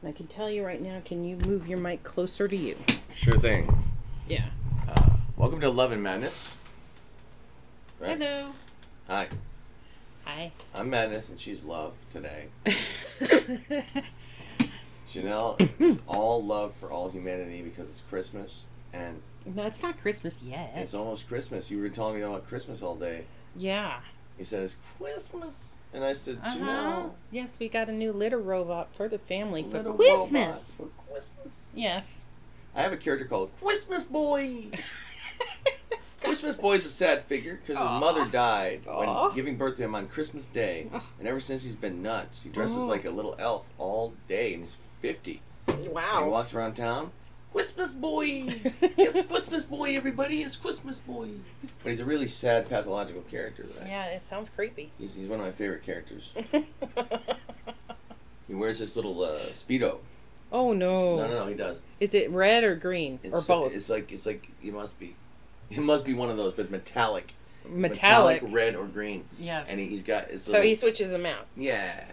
And I can tell you right now, can you move your mic closer to you? Sure thing. Yeah. Uh, welcome to Love and Madness. Right? Hello. Hi, Hi. I'm Madness and she's Love today. Janelle is all love for all humanity because it's Christmas and no, it's not Christmas yet. it's almost Christmas. You were telling me about Christmas all day. yeah. You said it's Christmas, and I said, Uh-huh. Yes, we got a new litter robot for the family for Christmas. for Christmas. Yes. I have a character called Christmas Boy. Christmas Boy is a sad figure because his mother died when giving birth to him on Christmas Day, Ugh. and ever since he's been nuts. He dresses like a little elf all day, and he's fifty. And he walks around town. Christmas Boy, it's Christmas Boy, everybody, it's Christmas Boy. But he's a really sad pathological character. Though. Yeah, it sounds creepy. He's, he's one of my favorite characters. He wears this little uh, speedo. oh no. No, no, no, he does. Is it red or green It's, or both? It's like it's like it must be, it must be one of those, but metallic. It's metallic. red or green, Yes. and he, he's got his so little, he switches them out. yeah.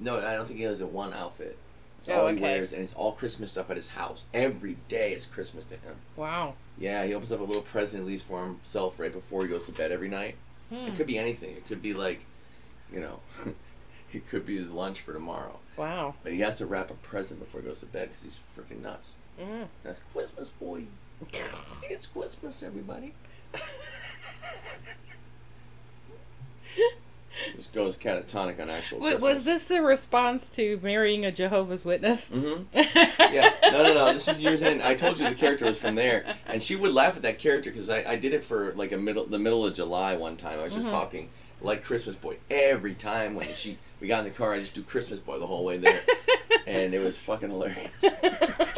No, I don't think he has a one outfit. It's Oh, all he okay. wears, and it's all Christmas stuff at his house. Every day is Christmas to him. Wow. Yeah, he opens up a little present and leaves for himself right before he goes to bed every night. Hmm. It could be anything. It could be like, you know, it could be his lunch for tomorrow. Wow. But he has to wrap a present before he goes to bed because he's freaking nuts. Mm. That's Christmas, boy. It's Christmas, everybody. Just goes catatonic on actual Wait, was this a response to marrying a Jehovah's Witness? Mm-hmm. Yeah. No, no, no. This was years in. I told you the character was from there, and she would laugh at that character because I, I did it for like a middle the middle of July one time. I was just Mhm. talking like Christmas boy every time when she we got in the car. I just do Christmas boy the whole way there, and it was fucking hilarious.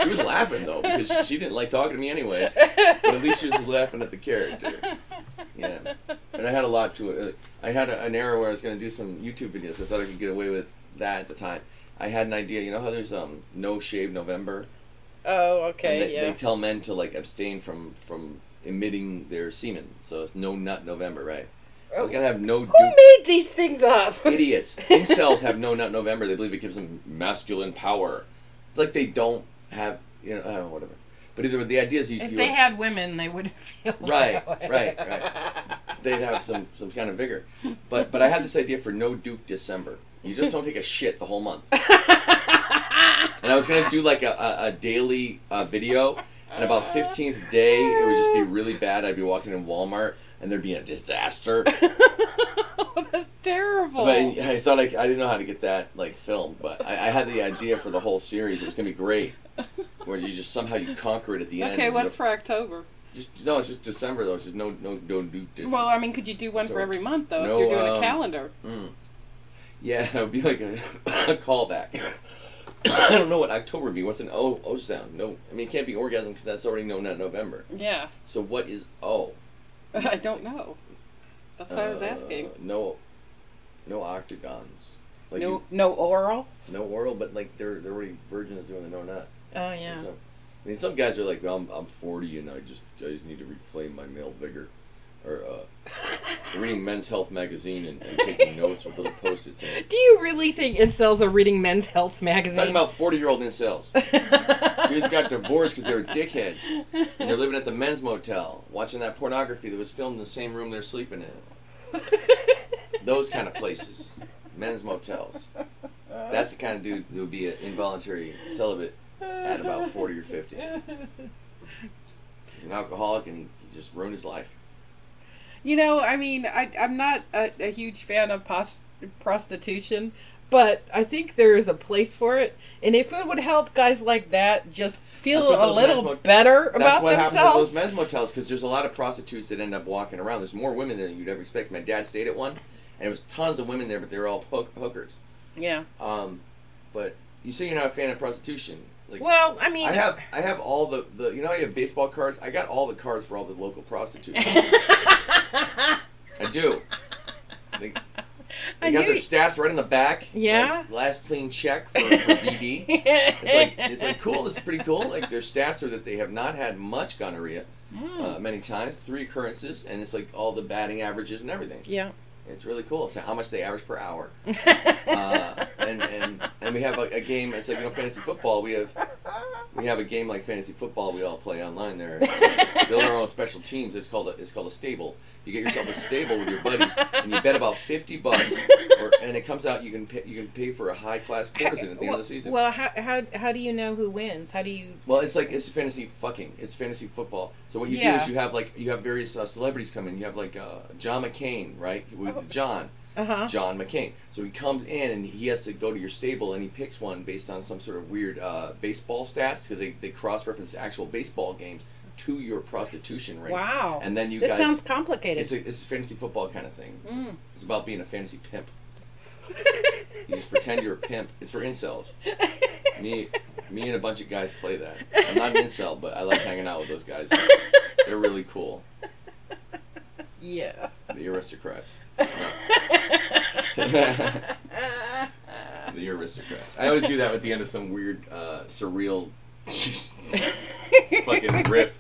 She was laughing though because she, she didn't like talking to me anyway. But at least she was laughing at the character. Yeah. And I had a lot to it. I had a, an era where I was going to do some YouTube videos. I thought I could get away with that at the time. I had an idea. You know how there's um no shave November. Oh, okay, they, yeah. they tell men to like abstain from from emitting their semen. So it's no nut November, right? I was gonna have no Who dupe. made these things up? Idiots. Incels have no nut November. They believe it gives them masculine power. It's like they don't have you know I don't know whatever. But either way, the idea is you. If you they had women, they wouldn't feel Right, that way. right, right. they'd have some some kind of vigor. But but I had this idea for no Duke December. You just don't take a shit the whole month. And I was gonna do like a, a, a daily uh, video, and about fifteenth day it would just be really bad. I'd be walking in Walmart and there'd be a disaster. That's terrible. But I thought I, I didn't know how to get that like filmed, but I, I had the idea for the whole series. It was gonna be great, where you just somehow you conquer it at the end. okay, what's for October? just no? It's just December though. It's just no no no. Well, I mean, could you do one for every month though? No, if you're doing um, a calendar. Mm. Yeah, it would be like a, a callback. I don't know what October would be. What's an O O sound? No, I mean it can't be orgasm because that's already no not November. Yeah, So what is O? I don't know. That's why I was Uh, asking. No, no octagons. Like No, you- no oral. no oral, but like they're they're already virgins doing the no nut. Oh yeah. So, I mean, some guys are like, well, I'm I'm 40 and I just I just need to reclaim my male vigor, or uh, reading Men's Health magazine and, and taking notes with little post-its. Do you really think incels are reading Men's Health magazine? Talking about 40 year old incels. Dudes got divorced because they were dickheads. And they're living at the men's motel, watching that pornography that was filmed in the same room they're sleeping in. Those kind of places. Men's motels. That's the kind of dude who would be an involuntary celibate at about 40 or 50. He's an alcoholic and he, he just ruined his life. You know, I mean, I, I'm not a, a huge fan of pos- prostitution, but I think there is a place for it. And if it would help guys like that just feel a little men's mot- better That's about what happens at themselves. those men's motels because there's a lot of prostitutes that end up walking around. There's more women than you'd ever expect. My dad stayed at one, and there was tons of women there, but they were all hook- hookers. yeah. Um, but you say you're not a fan of prostitution. Like Well, I mean, I have, I have all the, the you know how you have baseball cards. I got all the cards for all the local prostitutes. I do. They, I got their you- stats right in the back. Yeah? Like, last clean check for, for BD. It's like it's like cool. This is pretty cool. Like their stats are that they have not had much gonorrhea Mm. uh, many times, three occurrences, and it's like all the batting averages and everything. yeah. It's really cool. So how much they average per hour. uh, and, and and we have a, a game. It's like you know fantasy football. We have we have a game like fantasy football. We all play online there. Build our own special teams. It's called a, it's called a stable. You get yourself a stable with your buddies, and you bet about fifty bucks, or, and it comes out you can pay, you can pay for a high class courtesan at the end of the season. Well, how, how how do you know who wins? How do you? Well, it's like it's fantasy fucking. It's fantasy football. So what you do is you have like you have various uh, celebrities come in. You have like uh, John McCain, right? With John, Uh huh. John McCain. So he comes in and he has to go to your stable and he picks one based on some sort of weird uh, baseball stats because they, they cross reference actual baseball games to your prostitution rate. Wow. And then you this guys. sounds complicated. it's a, it's a fantasy football kind of thing. Mm. It's about being a fantasy pimp. You just pretend you're a pimp. It's for incels. Me, me and a bunch of guys play that. I'm not an incel, but I like hanging out with those guys. They're really cool. yeah. The aristocrats. the aristocrats. I always do that at the end of some weird, uh, surreal, fucking riff.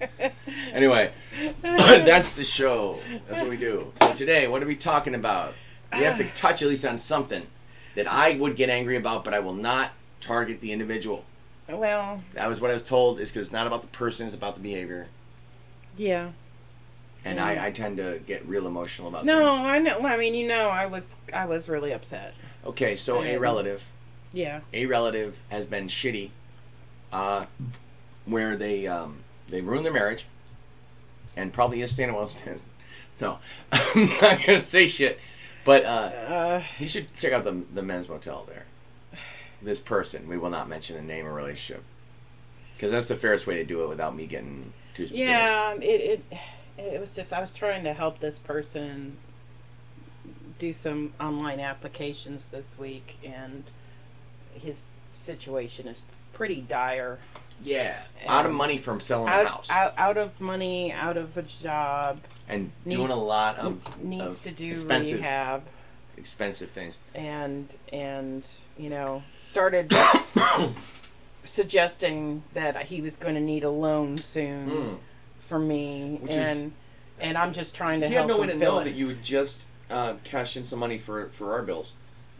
Anyway, that's the show. That's what we do. So today, what are we talking about? We have to touch at least on something that I would get angry about, but I will not target the individual. Well, That was what I was told. Is because it's not about the person; it's about the behavior. yeah. And Yeah. I, I tend to get real emotional about No, things. I know. I mean, you know, I was I was really upset. Okay, so a Um, relative, Yeah. a relative has been shitty, uh, where they um, they ruined their marriage, and probably is staying well. No, I'm not gonna say shit, but uh, Uh, he should check out the the men's motel there. This person, we will not mention a name or relationship, because that's the fairest way to do it without me getting too specific. yeah. It it it was just I was trying to help this person do some online applications this week, and his situation is pretty dire. Yeah, out of money from selling a house out out of money, out of a job, and needs- doing a lot of needs of to do expensive, rehab. expensive things. and and you know started suggesting that he was going to need a loan soon Mm. for me Which is- and and I'm just trying to He had no way to know it. that you would just uh, cash in some money for for our bills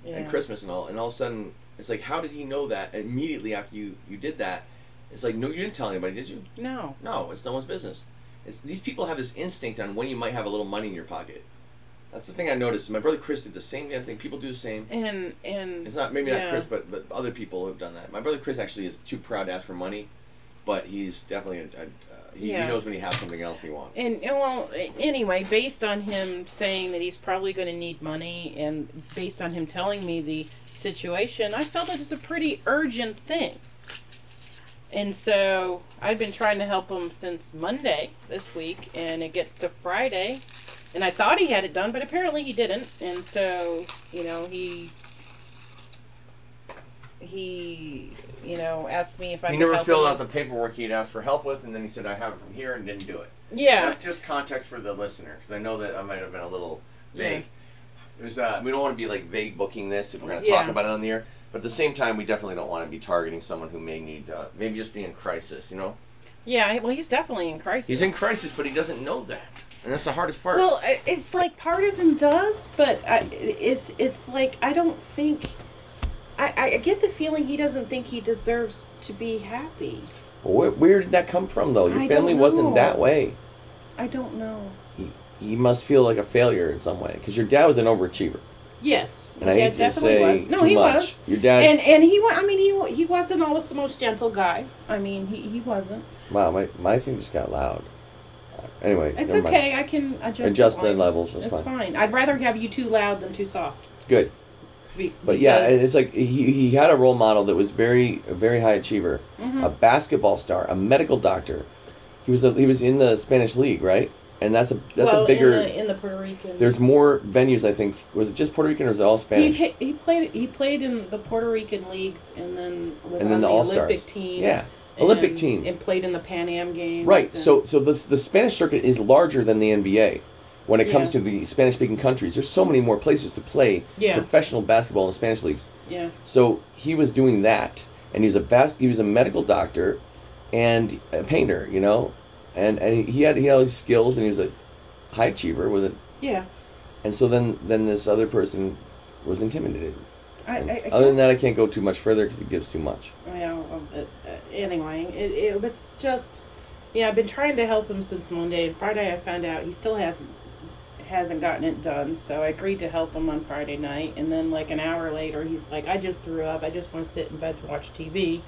yeah. and Christmas and all, and all of a sudden it's like, how did he know that immediately after you you did that? It's like, no, you didn't tell anybody, did you? No. No, it's no one's business. It's, these people have this instinct on when you might have a little money in your pocket. That's the thing I noticed. My brother Chris did the same damn thing. People do the same. And and It's not maybe Yeah. not Chris, but but other people have done that. My brother Chris actually is too proud to ask for money, but he's definitely a, a, uh, he, Yeah. he knows when he has something else he wants. and and, well anyway, based on him saying that he's probably going to need money and based on him telling me the situation, I felt it was a pretty urgent thing. And so I've been trying to help him since Monday this week, and it gets to Friday, and I thought he had it done, but apparently he didn't. And so, you know, he he you know asked me if I he never filled him. out the paperwork he'd asked for help with, and then he said, "I have it from here," and didn't do it. yeah That's just context for the listener, because I know that I might have been a little Yeah. vague. It uh, we don't want to be like vague booking this if we're going to Yeah. talk about it on the air, but at the same time, we definitely don't want to be targeting someone who may need, uh, maybe just be in crisis. You know, yeah well he's definitely in crisis. he's in crisis, but he doesn't know that, and that's the hardest part. Well, I- it's like part of him does, but I, it's it's like I don't think. I, I get the feeling he doesn't think he deserves to be happy. where, where did that come from, though? Your I family don't wasn't know. that way. I don't know. He, must feel like a failure in some way, because your dad was an overachiever, Yes, and I hate to say was. No, too he much. was. Your dad. And and he wa- I mean he he wasn't always the most gentle guy. I mean he, he wasn't. wow, my my thing just got loud. Uh, Anyway, It's never mind. okay. I can adjust. Adjust the the levels. That's It's fine. fine. I'd rather have you too loud than too soft. Good. Be- But yeah, it's like he, he had a role model that was very a very high achiever, Mhm. a basketball star, a medical doctor. He was a, he was in the Spanish league, right? And that's a that's well, a bigger. in the, in the Puerto Rican. there's more venues, I think. Was it just Puerto Rican or was it all He, Spanish? pa- he played he played in the Puerto Rican leagues and then was and on then the the All Stars. Olympic team. Yeah, Olympic and- team. and played in the Pan Am games. Right. So so the the Spanish circuit is larger than the NBA. When it comes to the Spanish speaking countries, there's so many more places to play Yeah. professional basketball in the Spanish leagues. yeah, So he was doing that, and he was a bas- he was a medical doctor, and a painter, you know, and and he, he had he had all these skills, and he was a high achiever with it, yeah, and so then then this other person was intimidated. I, I, I other than that, I can't go too much further because it gives too much. Well, um, uh, uh, anyway, it, it was just, yeah, I've been trying to help him since Monday. And Friday, I found out he still hasn't hasn't gotten it done, so I agreed to help him on Friday night. And then, like an hour later, he's like, "I just threw up. I just want to sit in bed and watch TV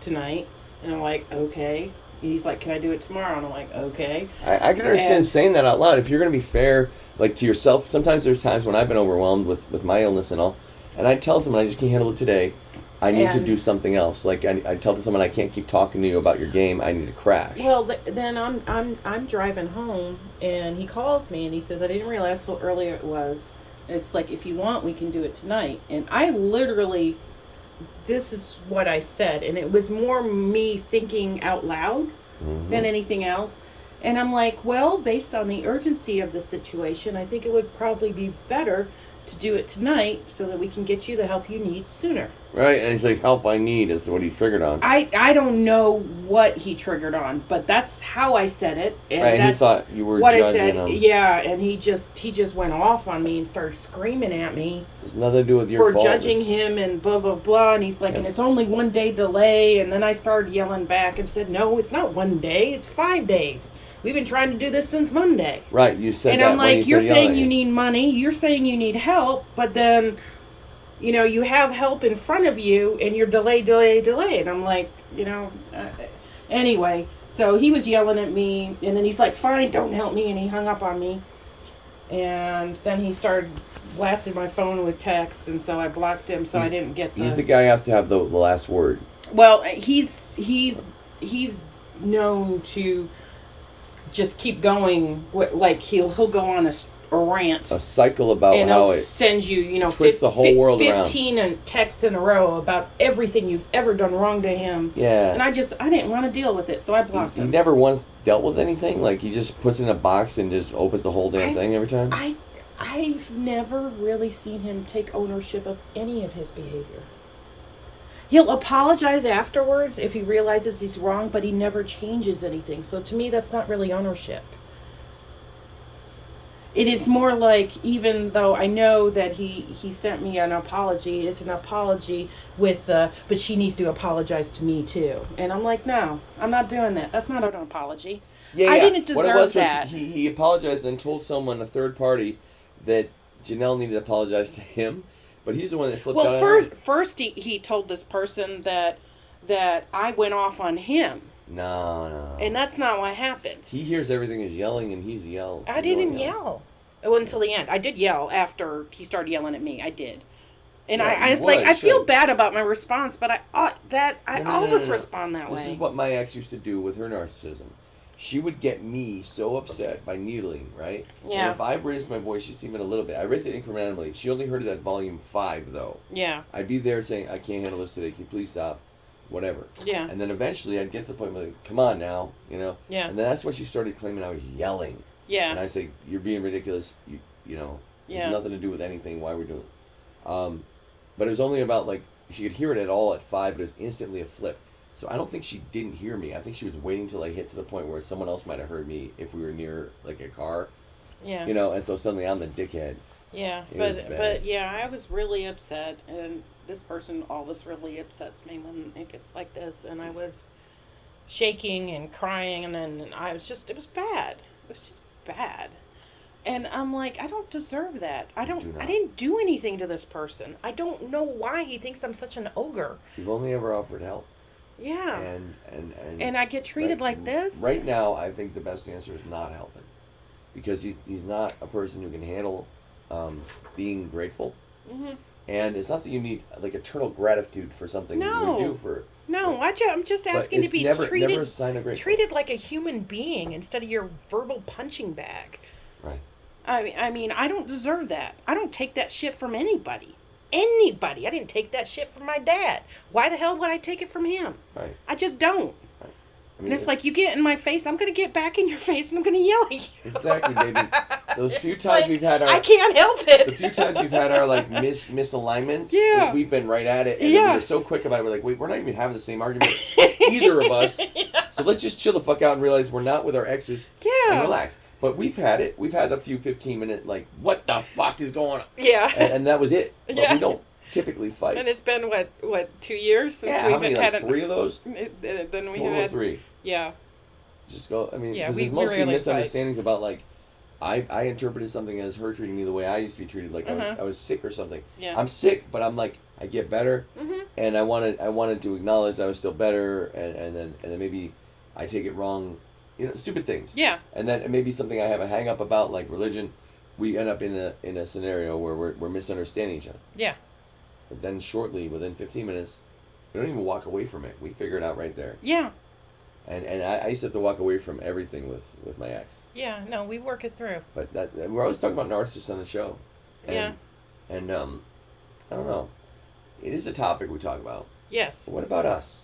tonight." And I'm like, "Okay." He's like, "Can I do it tomorrow?" And I'm like, "Okay." I, I can understand And- saying that out loud. If you're going to be fair, like to yourself, sometimes there's times when I've been overwhelmed with, with my illness and all, and I tell someone I just can't handle it today. I need to do something else. Like I, I tell someone I can't keep talking to you about your game. I need to crash. Well, th- then I'm I'm I'm driving home, and he calls me and he says, "I didn't realize how early it was." It's like, if you want, we can do it tonight. And I literally, this is what I said, and it was more me thinking out loud Mhm. than anything else. And I'm like, well, based on the urgency of the situation, I think it would probably be better to do it tonight so that we can get you the help you need sooner. right? And he's like help I need is what he triggered on. I I don't know what he triggered on, but that's how I said it, and right? And he thought you were what I said. him. Yeah, and he just he just went off on me and started screaming at me It's nothing to do with your for fault. judging It's- him and blah blah blah. And he's like, Yeah. and it's only one day delay. And then I started yelling back and said, no, it's not one day, it's five days. We've been trying to do this since Monday. Right, you said and I'm like, you you're started saying you need money, you're saying you need help, but then, you know, you have help in front of you, and you're delay, delay, delay. And I'm like, you know, uh, anyway. So he was yelling at me, and then he's like, "Fine, don't help me," and he hung up on me. And then he started blasting my phone with texts, and so I blocked him, so I didn't get the. He's the guy who has to have the, the last word. Well, he's he's he's known to just keep going. Like he'll he'll go on a rant, A cycle about and how it. sends you, you know, twists the whole world around. fifteen and texts in a row about everything you've ever done wrong to him. Yeah, And I just I didn't want to deal with it, so I He's, him. he never once dealt with anything. Like he just puts in a box and just opens the whole damn I- thing every time. I I've never really seen him take ownership of any of his behavior. He'll apologize afterwards if he realizes he's wrong, but he never changes anything. So to me, that's not really ownership. It is more like, even though I know that he he sent me an apology, it's an apology with, uh, but she needs to apologize to me too. And I'm like, no, I'm not doing that. That's not an apology. Yeah, I yeah. didn't What it deserve was that. was he, he apologized and told someone, a third party, that Janelle needed to apologize to him, but he's the one that flipped out. Well, first, first he, he told this person that that I went off on him, no, no. and that's not what happened. he hears everything is yelling, and he's yell. I didn't yelling. yell. Well, until the end. I did yell after he started yelling at me. I did. And Yeah, I, I was like, would, I feel bad about my response, but I ought that I no, no, always no. respond that This way. This is what my ex used to do with her narcissism. She would get me so upset by needling, right? Yeah. And if I raised my voice just even a little bit, I raised it incrementally. She only heard it at volume five, though. yeah, I'd be there saying, I can't handle this today. Can you please stop? Whatever. yeah, And then eventually I'd get to the point where, like, come on now, you know? yeah, And then that's when she started claiming I was yelling. Yeah. And I say, you're being ridiculous. You, you know, it Yeah. has nothing to do with anything. Why we're doing it. Um, but it was only about, like, she could hear it at all at five, but it was instantly a flip. So I don't think she didn't hear me. I think she was waiting till I hit to the point where someone else might have heard me if we were near, like, a car. yeah, You know, and so suddenly I'm the dickhead. yeah. It But but yeah, I was really upset, and this person always really upsets me when it gets like this, and I was shaking and crying, and then I was just it was bad. It was just bad. And I'm like, I don't deserve that. I don't. do I didn't do anything to this person. I don't know why he thinks I'm such an ogre. You've only ever offered help. Yeah. And, and, and, And I get treated right- like this. Right now, I think the best answer is not helping. Because he, he's not a person who can handle um, being grateful. hmm And it's not that you need like eternal gratitude for something that you do for. No, I ju- I'm just asking to be never, treated never a sign of grateful. treated like a human being instead of your verbal punching bag. Right. I mean, I mean, I don't deserve that. I don't take that shit from anybody. Anybody. I didn't take that shit from my dad. Why the hell would I take it from him? Right. I just don't. I And it's like you get in my face, I'm gonna get back in your face, and I'm gonna yell at you. Exactly, baby. Those few times like, we've had our I can't help it. the few times we've had our like mis misalignments, Yeah. we- we've been right at it, and Yeah. we're so quick about it. We're like, wait, we're not even having the same argument, either of us. So let's just chill the fuck out and realize we're not with our exes and Yeah. relax. But we've had it. We've had a few fifteen minute like, what the fuck is going on? Yeah. And, and that was it. But Yeah. we don't typically fight. And it's been what what two years since yeah, we've many? had Like an- three of those. Then we Total had three. yeah Just go. I mean, Yeah, we- there's mostly rarely fight. misunderstandings about like, I I interpreted something as her treating me the way I used to be treated, like I Uh-huh. was I was sick or something. yeah. I'm sick, but I'm like I get better, hmm and I wanted I wanted to acknowledge I was still better, and, and then and then maybe I take it wrong, you know, stupid things. Yeah. And then maybe something I have a hang up about, like religion, we end up in a in a scenario where we're we're misunderstanding each other. Yeah. But then shortly, within 15 minutes, we don't even walk away from it. We figure it out right there. Yeah. And and I, I used to have to walk away from everything with with my ex. Yeah. No, we work it through. But that we're always talking about narcissists on the show. And, Yeah. And um, I don't know. It is a topic we talk about. Yes. But what about us?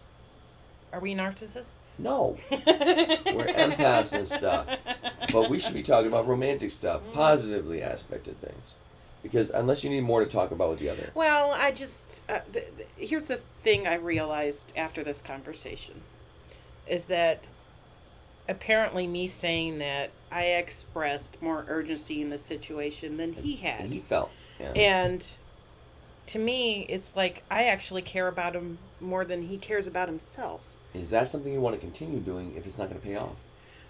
Are we narcissists? No. We're empaths and stuff. But we should be talking about romantic stuff, Mm-hmm. positively aspected things. Because unless you need more to talk about with the other. Well, I just uh, th- th- here's the thing I realized after this conversation is that apparently me saying that I expressed more urgency in the situation than he had. And he felt. Yeah. And to me, it's like I actually care about him more than he cares about himself. Is that something you want to continue doing if it's not going to pay off?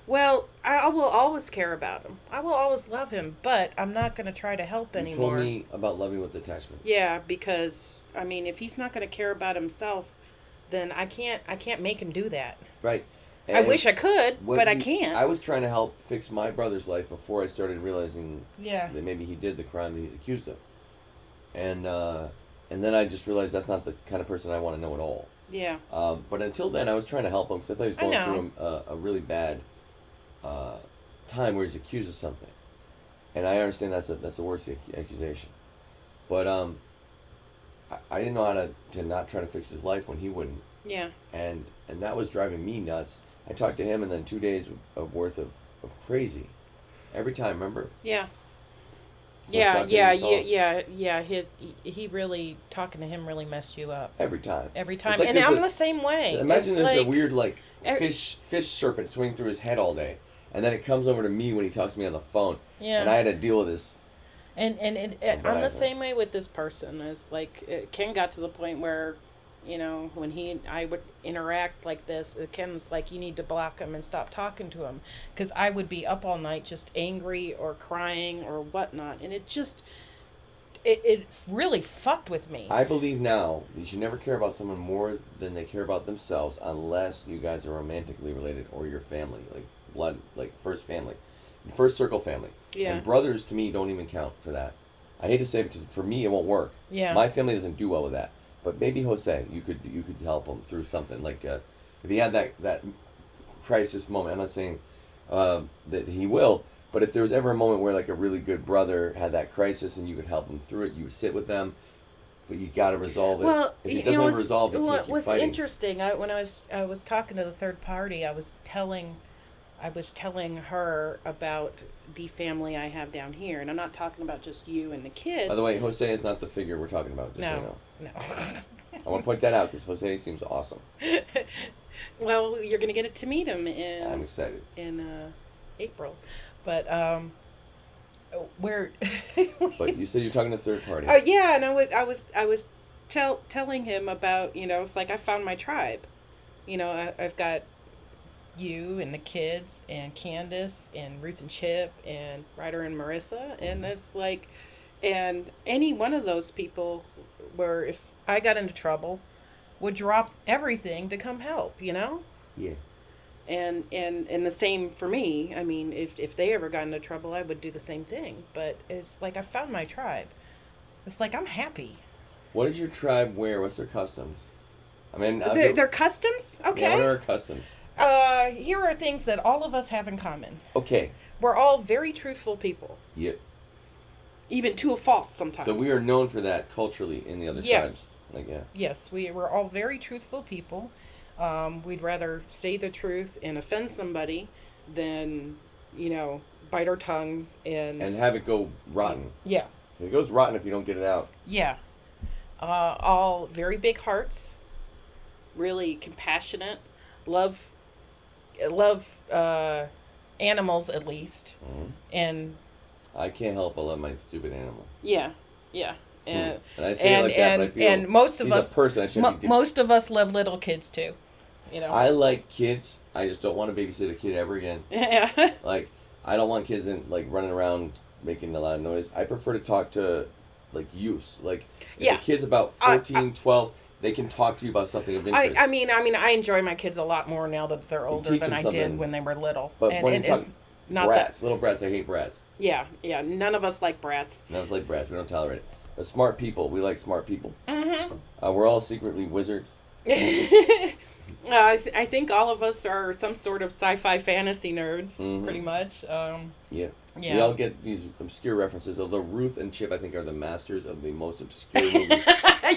Well, I, will always care about him. I will always love him, but I'm not going to try to help You anymore. told me about loving with attachment. Yeah, because I mean, if he's not going to care about himself, then I can't. I can't make him do that. Right. I wish I could, but I can't. I was trying to help fix my brother's life before I started realizing yeah. that maybe he did the crime that he's accused of. And uh, and then I just realized that's not the kind of person I want to know at all. Yeah. Um, but until then, I was trying to help him because I thought he was going through a, a really bad uh, time where he's accused of something. And I understand that's a, that's the worst accusation. But um, I, I didn't know how to, to not try to fix his life when he wouldn't. Yeah. And and that was driving me nuts. I talked to him, and then two days of worth of, of crazy. Every time, remember? Yeah. So Yeah. Yeah. Yeah. Yeah. Yeah. He, he really talking to him really messed you up Every time. every time, like and I'm a- the same way. Imagine It's there's a weird like er- fish fish serpent swinging through his head all day, and then it comes over to me when he talks to me on the phone, Yeah. and I had to deal with this. And and, and, Oh, I'm the same way with this person. It's like Ken got to the point where, you know, when he and I would interact like this, uh, Ken's like, you need to block him and stop talking to him, because I would be up all night just angry or crying or whatnot, and it just, it it really fucked with me. I believe now you should never care about someone more than they care about themselves, unless you guys are romantically related or your family, like blood, like first family, first circle family. Yeah. And brothers to me don't even count for that. I hate to say it because for me it won't work. Yeah. My family doesn't do well with that. But maybe Jose, you could you could help him through something like uh, if he had that that crisis moment. I'm not saying uh, that he will, but if there was ever a moment where like a really good brother had that crisis and you could help him through it, you would sit with them, but you got to resolve it. Well, if you doesn't know, resolve it, what was fighting. interesting, I, when I was I was talking to the third party, I was telling, I was telling her about the family I have down here, and I'm not talking about just you and the kids. By the way, Jose is not the figure we're talking about. Just so you no, know. no. I want to point that out because Jose seems awesome. well, you're gonna get it to meet him in I'm excited. in uh, April, but um, where? But you said you're talking to third party. Oh yeah, and I was I was I was tell telling him about you know it's like I found my tribe, you know I, I've got you and the kids and Candace and Ruth and Chip and Ryder and Marissa. And mm-hmm. it's like, and any one of those people, where if I got into trouble, would drop everything to come help, you know? Yeah. and and and the same for me. I mean if if they ever got into trouble i would do the same thing. But it's like i found my tribe. It's like i'm happy. What does your tribe wear? What's their customs? I mean, their, their customs? Yeah, what are customs? Uh here are things that all of us have in common Okay. we're all very truthful people Yep. even to a fault sometimes So we are known for that culturally in the other Yes. tribes. Like yeah. yes we, we're all very truthful people um, we'd rather say the truth and offend somebody than you know bite our tongues and, And have it go rotten. yeah It goes rotten if you don't get it out. Yeah. Uh, all very big hearts, really compassionate, love, love uh, animals at least, Mhm. and I can't help but love my stupid animal. yeah, yeah, and Hmm. And I say it and like that, but I feel and most of us, a person. I mo- most of us love little kids too. You know. I like kids. I just don't want to babysit a kid ever again. yeah. Like I don't want kids in like running around making a lot of noise. I prefer to talk to like youths. Like Yeah. a kid's about I- 14, 12, they can talk to you about something of I, interest. I mean I mean I enjoy my kids a lot more now that they're older teach than them I something. did when they were little. But and when and you it's talk not brats, little brats. I hate brats. yeah, yeah, none of us like brats. None of us like brats. We don't tolerate it. But smart people, we like smart people. Mhm. Uh, we're all secretly wizards. Uh, I, th- I think all of us are some sort of sci-fi fantasy nerds, Mhm. pretty much. Um, Yeah. Yeah. We all get these obscure references. Although Ruth and Chip, I think, are the masters of the most obscure movies.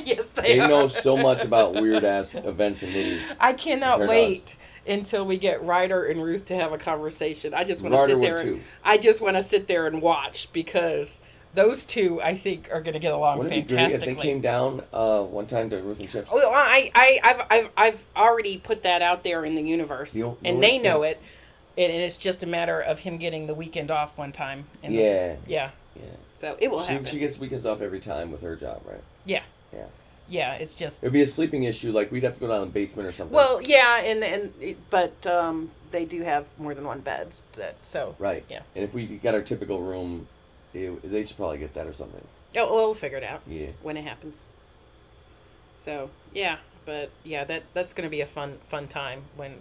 yes, they, they are. know so much about weird ass events and movies. I cannot wait until we get Ryder and Ruth to have a conversation. I just want to sit there. And, too. I just want to sit there and watch because those two, I think, are going to get along Wouldn't it be if fantastically. they came down uh, one time to Ruth and Chip's? Well, I, I, I've, I've, I've already put that out there in the universe, You don't and they it's know a- it. And it's just a matter of him getting the weekend off one time. And Yeah, yeah. yeah. So it will She, happen. she gets weekends off every time with her job, right? yeah. Yeah. Yeah. It's just It'd be a sleeping issue. Like we'd have to go down to the basement or something. well, yeah, and and but um, they do have more than one beds. That so right. yeah. And if we got our typical room, it, they should probably get that or something. Oh, we'll figure it out Yeah. when it happens. So yeah, but yeah, that that's gonna be a fun fun time when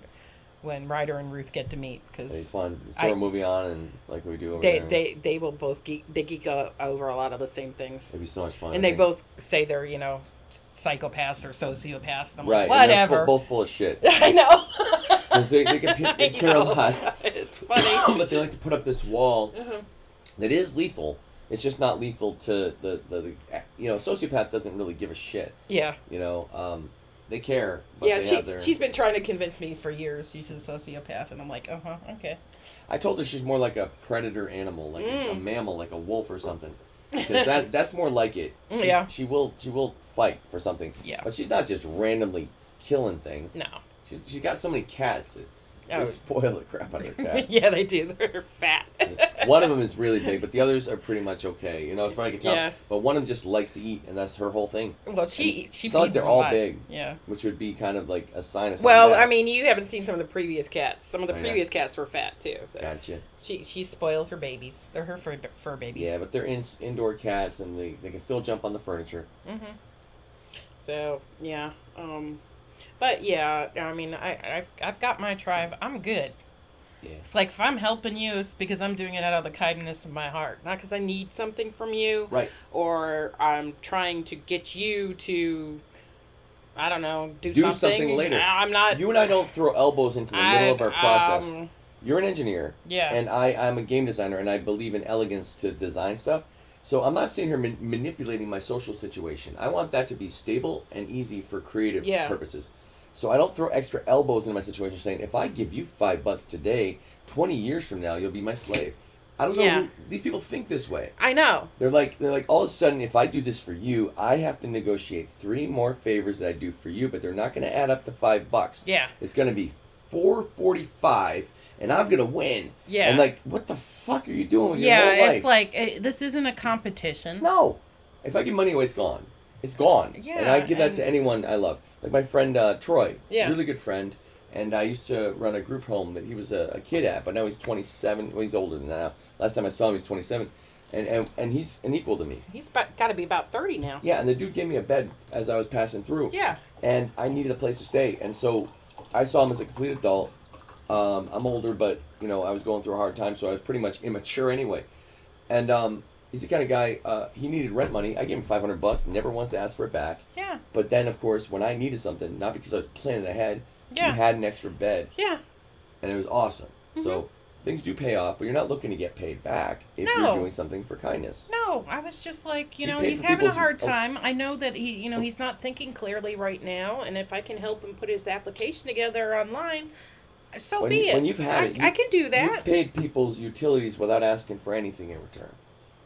when Ryder and Ruth get to meet because. Just I- throw a movie on and like we do over they there. they they will both geek they geek over a lot of the same things. It'd be so much fun. And I they think. both say they're, you know, psychopaths or sociopaths. I'm right. like, whatever. full, both full of shit. I know. they- they can pick- they I care a lot. It's funny. but they like to put up this wall Uh-huh. that is lethal. It's just not lethal to the, the, the you know sociopath doesn't really give a shit. Yeah. You know, um, they care. But Yeah, they she, their... she's been trying to convince me for years she's a sociopath, and I'm like, uh huh, okay. I told her she's more like a predator animal, like a, a Mm. mammal, like a wolf or something. Because that that's more like it. She, Yeah. She will she will fight for something. Yeah. But she's not just randomly killing things. No. She's she's got so many cats. They Oh. spoil the crap out of her cats. yeah, they do. They're fat. one of them is really big, but the others are pretty much okay. You know, as far as I can tell. Yeah. But one of them just likes to eat, and that's her whole thing, Well, she she it's not like they're all big. Yeah. which would be kind of like a sign of. Well, bad. I mean, you haven't seen some of the previous cats. Some of the I know. previous cats were fat too. So Gotcha. she she spoils her babies. They're her fur, fur babies. Yeah, but they're in, indoor cats, and they, they can still jump on the furniture. Mm-hmm. So yeah, um, but yeah, I mean, I I've, I've got my tribe. I'm good. Yeah. It's like if I'm helping you, it's because I'm doing it out of the kindness of my heart, not because I need something from you, Right. or I'm trying to get you to, I don't know, do, Do something. something later. I'm not. You and I don't throw elbows into the I- middle of our process. um, You're an engineer, yeah. and I, I'm a game designer, and I believe in elegance to design stuff. So I'm not sitting here man- manipulating my social situation. I want that to be stable and easy for creative Yeah. purposes. So I don't throw extra elbows into my situation saying, if I give you five bucks today, 20 years from now, you'll be my slave. I don't know. Yeah. Who, these people think this way. I know. They're like, they're like, all of a sudden, if I do this for you, I have to negotiate three more favors that I do for you, but they're not going to add up to five bucks. Yeah. It's going to be four forty-five, and I'm going to win. Yeah. And like, what the fuck are you doing with your Yeah, whole life? it's like uh, this isn't a competition. no. If I give money away, it's gone. It's gone. Yeah, And I give that and- to anyone I love. Like my friend uh, Troy. Yeah. Really good friend. And I used to run a group home that he was a, a kid at, but now he's 27. Well, he's older than that now. Last time I saw him, he was 27. And, and, and he's an equal to me. He's got to be about thirty now. Yeah, and the dude gave me a bed as I was passing through. Yeah. And I needed a place to stay. And so I saw him as a complete adult. Um, I'm older, but, you know, I was going through a hard time, so I was pretty much immature anyway. And um, he's the kind of guy, uh, he needed rent money. I gave him 500 bucks, never once asked for it back. Yeah. But then, of course, when I needed something, not because I was planning ahead, Yeah. he had an extra bed, Yeah. and it was awesome. Mm-hmm. So things do pay off, but you're not looking to get paid back if No. you're doing something for kindness. No, I was just like, you You know, he's having a hard oh. time. I know that he, you know, Oh. he's not thinking clearly right now, and if I can help him put his application together online, so When, be it. when you've had I, it, I can do You've that. paid people's utilities without asking for anything in return,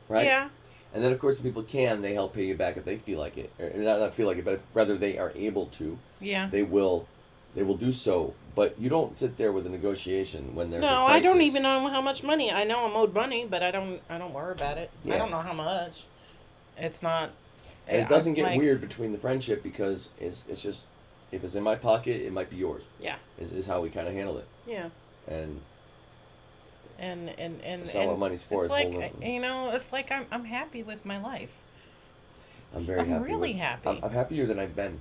right? Yeah. And then, of course, if people can, they help pay you back if they feel like it, or not, not feel like it, but if rather they are able to, Yeah. they will, they will do so But you don't sit there with a negotiation when there's a No, I don't even know how much money. I know I'm owed money, but I don't. I don't worry about it. I don't know how much. It's not. And it doesn't get like- weird between the friendship because it's it's just if it's in my pocket, it might be yours. Yeah. Is is how we kind of handle it, Yeah, and and and and. That's not and what money's for, It's like you know, it's like I'm I'm happy with my life. I'm very I'm happy. really with- happy. I'm, I'm happier than I've been,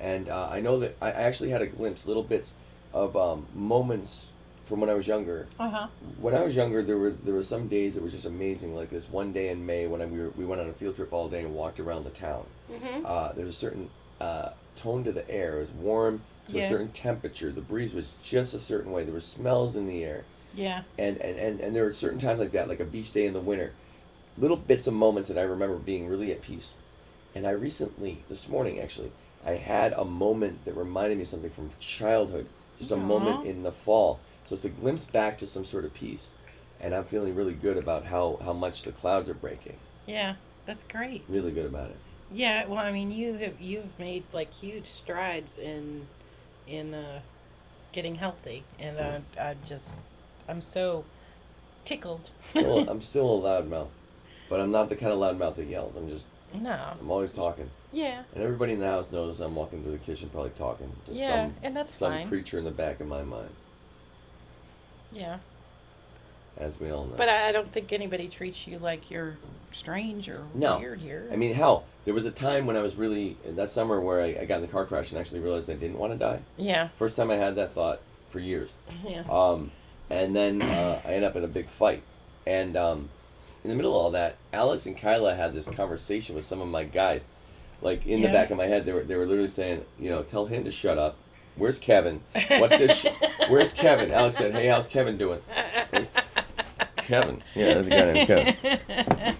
and uh, I know that I, I actually had a glimpse, little bits of um, moments from when I was younger. Uh huh. When I was younger, there were there were some days that were just amazing. Like this one day in May when I, we were, we went on a field trip all day and walked around the town. Mhm. Uh, there was a certain uh, tone to the air. It was warm to Yeah. a certain temperature. The breeze was just a certain way. There were smells in the air. Yeah. and, and, and, and there are certain times like that, like a beach day in the winter, little bits of moments that I remember being really at peace. And I recently, this morning actually, I had a moment that reminded me of something from childhood, just a Aw. moment in the fall. So it's a glimpse back to some sort of peace. And I'm feeling really good about how, how much the clouds are breaking. Yeah. That's great. Really good about it. Yeah. Well, I mean, you have you've made like huge strides in in uh, getting healthy, and uh, I just I'm so tickled. Well, I'm still a loudmouth, but I'm not the kind of loudmouth that yells. I'm just, no. I'm always talking. Yeah. And everybody in the house knows I'm walking through the kitchen probably talking to Yeah, some, and that's some fine. creature in the back of my mind. Yeah. as we all know. But I I don't think anybody treats you like you're strange or No. weird here. I mean, hell, there was a time when I was really that summer where I, I got in the car crash and actually realized I didn't want to die. yeah, First time I had that thought for years. yeah, Um, and then uh, I end up in a big fight. And um, in the middle of all that, Alex and Kyla had this conversation with some of my guys. Like in the back of my head, they were they were literally saying, you know, tell him to shut up. Where's Kevin? What's this? Sh- Where's Kevin? Alex said, hey, how's Kevin doing? Kevin. Yeah, there's a guy named Kevin.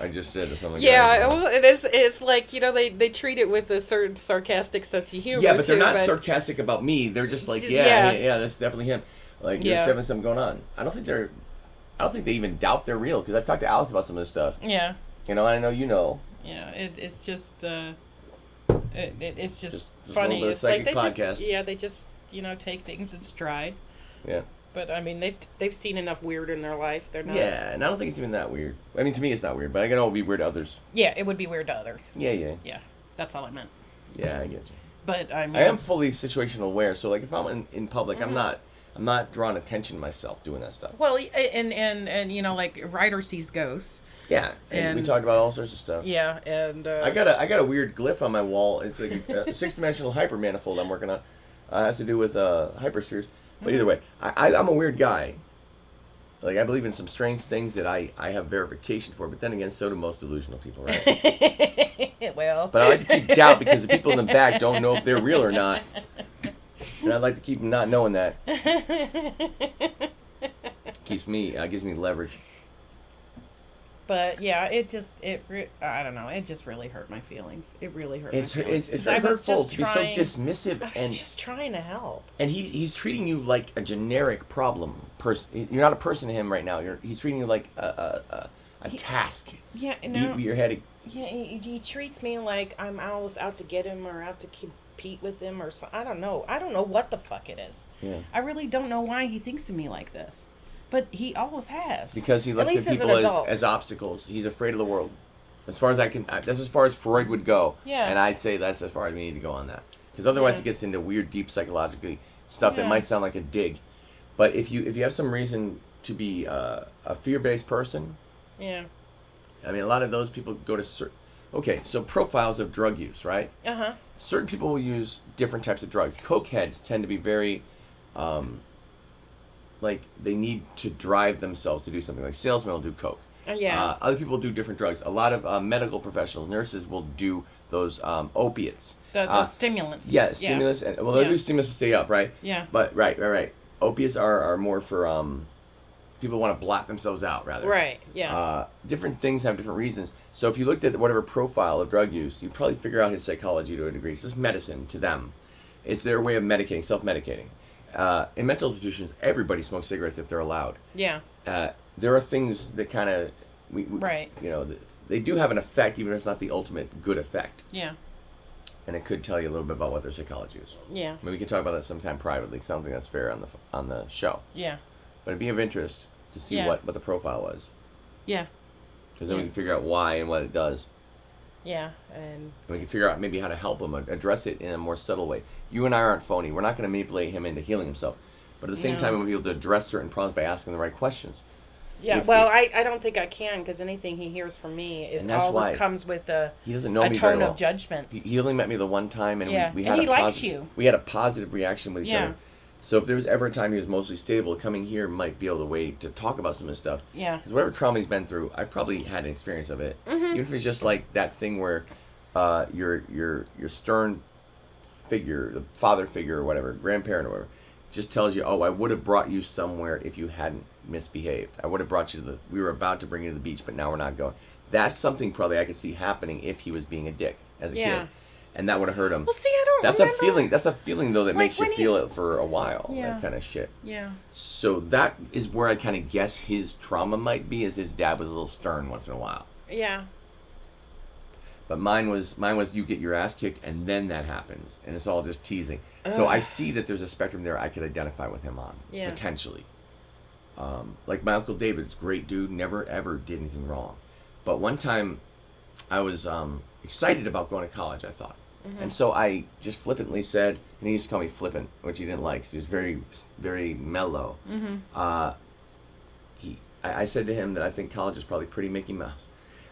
I just said to someone. yeah. Well, it is. It's like you know they they treat it with a certain sarcastic sense of humor. Yeah, but they're too, not but- sarcastic about me. They're just like, Yeah. yeah, yeah, yeah, that's definitely him. Like, there's Yeah. definitely something going on. I don't think they're, I don't think they even doubt they're real because I've talked to Alice about some of this stuff. Yeah, You know, I know you know. yeah. It, it's just uh, it, it, it's just, Just- just funny. it's like they psychic just yeah they just you know take things in stride. Yeah. But I mean they've they've seen enough weird in their life. They're not. Yeah, and I don't think it's even that weird. I mean, to me, it's not weird, but I know it'll be weird to others. Yeah, it would be weird to others. Yeah, yeah, Yeah, that's all I meant. yeah. I get you. But I mean, I am fully situational aware, so like if I'm in, in public, Mm-hmm. I'm not, I'm not drawing attention to myself doing that stuff. Well, and and and you know, like Ryder sees ghosts. Yeah, and, we talked about all sorts of stuff. Yeah, and uh, I got a I got a weird glyph on my wall. It's like a six dimensional hyper manifold I'm working on. Uh, it has to do with uh, hyperspheres. But either way, I, I I'm a weird guy. Like I believe in some strange things that I I have verification for. But then again, so do most delusional people, right? well, But I like to keep doubt because the people in the back don't know if they're real or not. And I'd like to keep not knowing that. Keeps me, uh, gives me leverage. but yeah, it just it re- I don't know, it just really hurt my feelings. It really hurt. It's my feelings, it's, it's 'cause I very hurtful to be so dismissive I was and just trying to help. and he's he's treating you like a generic problem person. You're not a person to him right now. You're he's treating you like a a, a, a task. Yeah, You, no, you're heading. yeah, he, he treats me like I'm always out to get him or out to compete with him or so. I don't know. I don't know what the fuck it is. Yeah. I really don't know why he thinks of me like this, but he always has. Because he At looks least at people as, adult. as obstacles. He's afraid of the world. As far as I can, that's as far as Freud would go. Yeah. And I say that's as far as we need to go on that. Because otherwise, Yeah. it gets into weird, deep psychologically stuff that might sound like a dig. But if you if you have some reason to be uh, a fear based person, yeah. I mean, a lot of those people go to certain. Okay, so profiles of drug use, right? Uh huh. certain people will use different types of drugs. Coke heads tend to be very, um, like they need to drive themselves to do something. Like salesmen will do coke. Uh, yeah. Uh, other people do different drugs. A lot of uh, medical professionals, nurses will do those um, opiates. the, the uh, stimulants. Yeah, stimulus. And, well, they Yeah. do stimulus to stay up, right? Yeah. But right, right, right. Opiates are, are more for um, people want to blot themselves out, rather. Right. Yeah. Uh, different things have different reasons. So if you looked at whatever profile of drug use, you'd probably figure out his psychology to a degree. It's just medicine to them. It's their way of medicating, self-medicating. Uh, in mental institutions, everybody smokes cigarettes if they're allowed. yeah. Uh, there are things that kind of, we, we- Right. You know, they do have an effect, even if it's not the ultimate good effect. Yeah. and it could tell you a little bit about what their psychology is. Yeah. Maybe we can talk about that sometime privately. Something that's fair on the on the show. Yeah. But it'd be of interest to see Yeah. what what the profile was, Yeah. because then we can figure out why and what it does. Yeah. And And we can figure out maybe how to help him address it in a more subtle way. You and I aren't phony. We're not going to manipulate him into healing himself. But at the same No. time, we'll be able to address certain problems by asking the right questions. yeah. If well, it- I, I don't think I can because anything he hears from me is always comes with a, He doesn't know a me tone well. of judgment. He, he only met me the one time, and Yeah, we, we and had he a likes posi- you. We had a positive reaction with each Yeah. other. So if there was ever a time he was mostly stable, coming here might be able to wait to talk about some of this stuff. Yeah. Because whatever trauma he's been through, I probably had an experience of it. Mm-hmm. Even if it's just like that thing where uh, your your your stern figure, the father figure or whatever, grandparent or whatever, just tells you, "Oh, I would have brought you somewhere if you hadn't misbehaved. I would have brought you to the. We were about to bring you to the beach, but now we're not going." That's something probably I could see happening if he was being a dick as a Yeah. kid, and that would have hurt him. Well, see, I don't. That's a feeling. That's a feeling though that Like makes you he- feel it for a while. Yeah. That kind of shit. Yeah. So that is where I kind of guess his trauma might be. Is his dad was a little stern once in a while, Yeah. but mine was mine was you get your ass kicked and then that happens, and it's all just teasing. So I see that there's a spectrum there I could identify with him on Yeah. potentially. Um, like my uncle David's great dude, never ever did anything wrong, but one time I was um, excited about going to college. I thought. And so I just flippantly said, and he used to call me flippant, which he didn't like. 'cause he was very, very mellow. Mm-hmm. Uh, he, I, I said to him that I think college is probably pretty Mickey Mouse,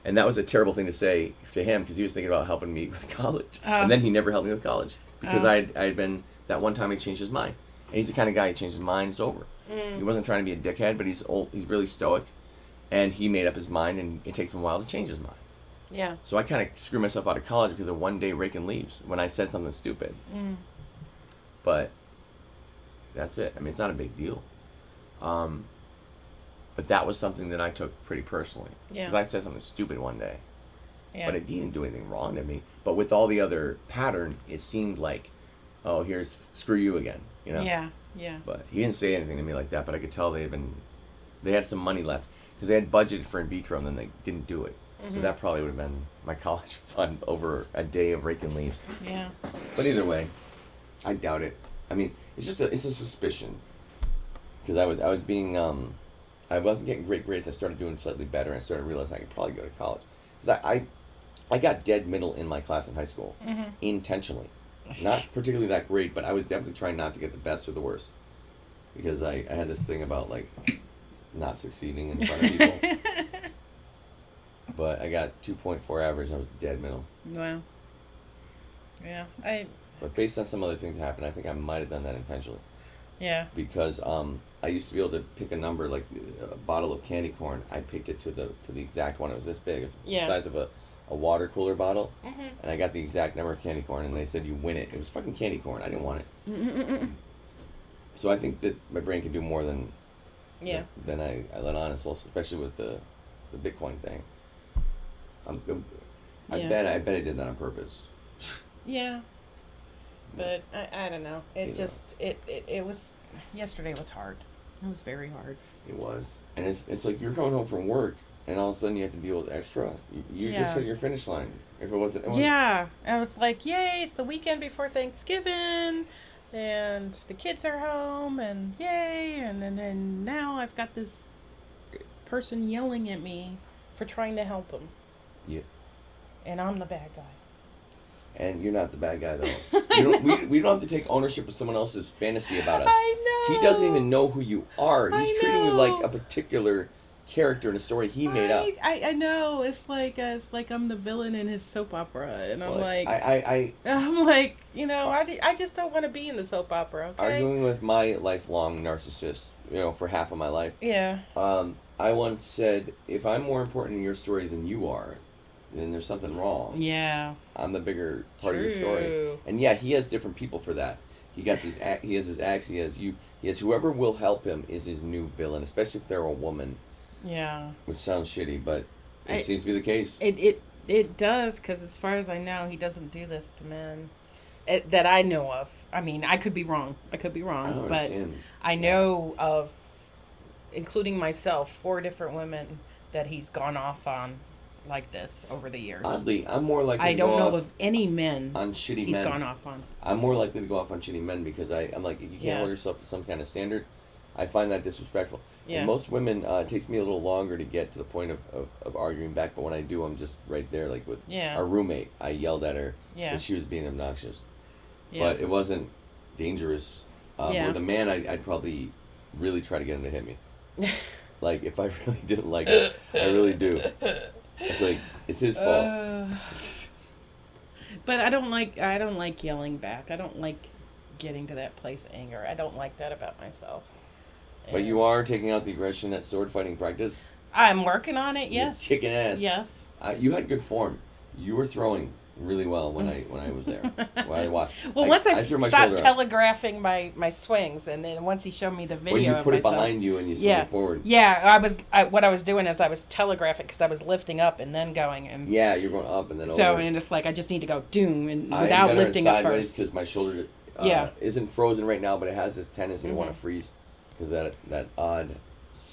and that was a terrible thing to say to him because he was thinking about helping me with college, Oh. and then he never helped me with college because Oh. I I had been that one time he changed his mind, and he's the kind of guy he changed his mind, it's over. Mm. He wasn't trying to be a dickhead, but he's old, he's really stoic, and he made up his mind, and it takes him a while to change his mind. Yeah. So I kind of screwed myself out of college because of one day raking leaves when I said something stupid. Mm. But that's it. I mean, it's not a big deal. Um, but that was something that I took pretty personally Yeah. because I said something stupid one day, Yeah. but it didn't do anything wrong to me. But with all the other pattern, it seemed like, oh, here's screw you again, you know. Yeah. Yeah. But he didn't say anything to me like that. But I could tell they had been, they had some money left because they had budgeted for in vitro and then they didn't do it. So Mhm. that probably would have been my college fund over a day of raking leaves. Yeah. But either way, I doubt it. I mean, it's just a it's a suspicion because I was I was being um I wasn't getting great grades. I started doing slightly better, and I started realizing I could probably go to college because I, I I got dead middle in my class in high school Mm-hmm. intentionally, not particularly that great, but I was definitely trying not to get the best or the worst because I I had this thing about like not succeeding in front of people. but I got two point four average. I was dead middle. wow. Yeah. I. But based on some other things that happened, I think I might have done that intentionally. Yeah. because um, I used to be able to pick a number like a bottle of candy corn. I picked it to the to the exact one. It was this big, it was Yeah. the size of a, a water cooler bottle, Mm-hmm. and I got the exact number of candy corn. And they said you win it. It was fucking candy corn. I didn't want it. So I think that my brain can do more than Yeah. than I, I let on. Especially with the the Bitcoin thing. I'm, I'm- I Yeah. bet I bet I did that on purpose. Yeah. But I, I don't know. It You know. just it, it it was yesterday was hard. It was very hard. It was, and it's it's like you're coming home from work, and all of a sudden you have to deal with extra. You, you just hit your finish line. If it wasn't, it wasn't Yeah. I was like, yay! It's the weekend before Thanksgiving, and the kids are home, and yay! And then and now I've got this person yelling at me for trying to help him, Yeah. and I'm the bad guy. And you're not the bad guy though. you don't, we, we don't have to take ownership of someone else's fantasy about us. I know. He doesn't even know who you are. He's I treating you like a particular character in a story he made up. I, I, I know. It's like uh, it's like I'm the villain in his soap opera, and I'm Well, like, I, I, I I'm like, you know, I, I just don't want to be in the soap opera. Okay. arguing with my lifelong narcissist, you know, for half of my life. Yeah. Um, I once said, if I'm more important in your story than you are, then there's something wrong. Yeah. I'm the bigger part of your story. And yeah, he has different people for that. He got his he has his acts. He has you. He has whoever will help him is his new villain, especially if they're a woman, Yeah. which sounds shitty, but it I- seems to be the case. It it it does because as far as I know, he doesn't do this to men. It, that I know of. I mean, I could be wrong. I could be wrong, don't but understand. I know of, including myself, four different women that he's gone off on, like this over the years. Oddly, I'm more likely. I to don't go know off of any men on shitty he's men. gone off on. I'm more likely to go off on shitty men because I, I'm like, you can't Yeah. hold yourself to some kind of standard. I find that disrespectful. Yeah. And most women, uh, it takes me a little longer to get to the point of, of, of arguing back, but when I do, I'm just right there. Like with Yeah. our roommate, I yelled at her Yeah. because she was being obnoxious. Yeah. But it wasn't dangerous. Um, Yeah. With a man, I, I'd probably really try to get him to hit me. like, if I really didn't like it, I really do. It's like, it's his fault. Uh, but I don't like I don't like yelling back. I don't like getting to that place of anger. I don't like that about myself. but you are taking out the aggression at sword fighting practice. I'm working on it. Yes. chicken ass. Yes. Uh, you had good form. You were throwing really well when I when I was there. when I watched. Well, once I, my stopped up. telegraphing my, my swings, and then once he showed me the video Or you put it myself, behind you and you swung yeah, it forward. yeah, I was I, what I was doing is I was telegraphing because I was lifting up and then going, and Yeah, you're going up and then so over. and it's like I just need to go doom and without lifting up first. because my shoulder uh, Yeah. isn't frozen right now, but it has this tendency to want to freeze because that that odd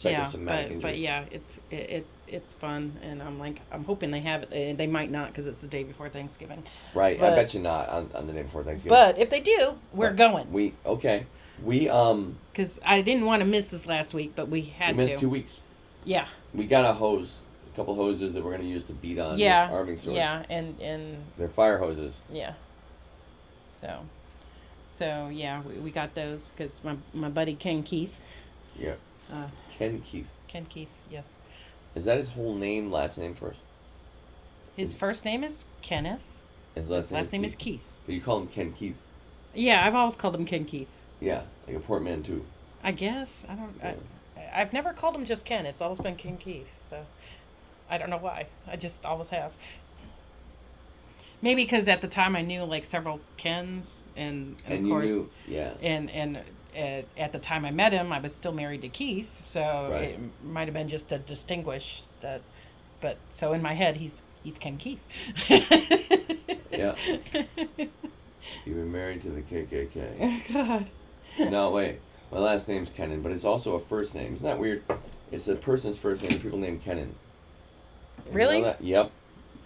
Yeah, but, but yeah, it's it, it's it's fun, and I'm like I'm hoping they have it. They, they might not because it's the day before Thanksgiving. Right, but- I bet you not on, on the day before Thanksgiving. But if they do, we're But going We okay. We um because I didn't want to miss this last week, but we we had missed to. two weeks. Yeah, We got a hose, a couple hoses that we're gonna use to beat on yeah, this arming sword. yeah, and and They're fire hoses. yeah. So, so yeah, we, we got those because my my buddy Ken Keith, Yeah. Uh, Ken Keith. Ken Keith, yes, Is that his whole name, last name first? his first name is Kenneth. His last His name, last is, name Keith. is Keith. But you call him Ken Keith. Yeah, I've always called him Ken Keith. Yeah, like a portmanteau. I guess I don't. Yeah. I, I've never called him just Ken. It's always been Ken Keith. So I don't know why. I just always have. Maybe because at the time I knew like several Kens, and, and, And of you course, knew, yeah. and and at, at the time I met him, I was still married to Keith, so Right. it might have been just to distinguish that. But so in my head, he's he's Ken Keith. Yeah. You've been married to the KKK. Oh, God. no, wait. My last name's Kennan, but it's also a first name. Isn't that weird? It's a person's first name. People name Kennan. Did you know Really? Yep.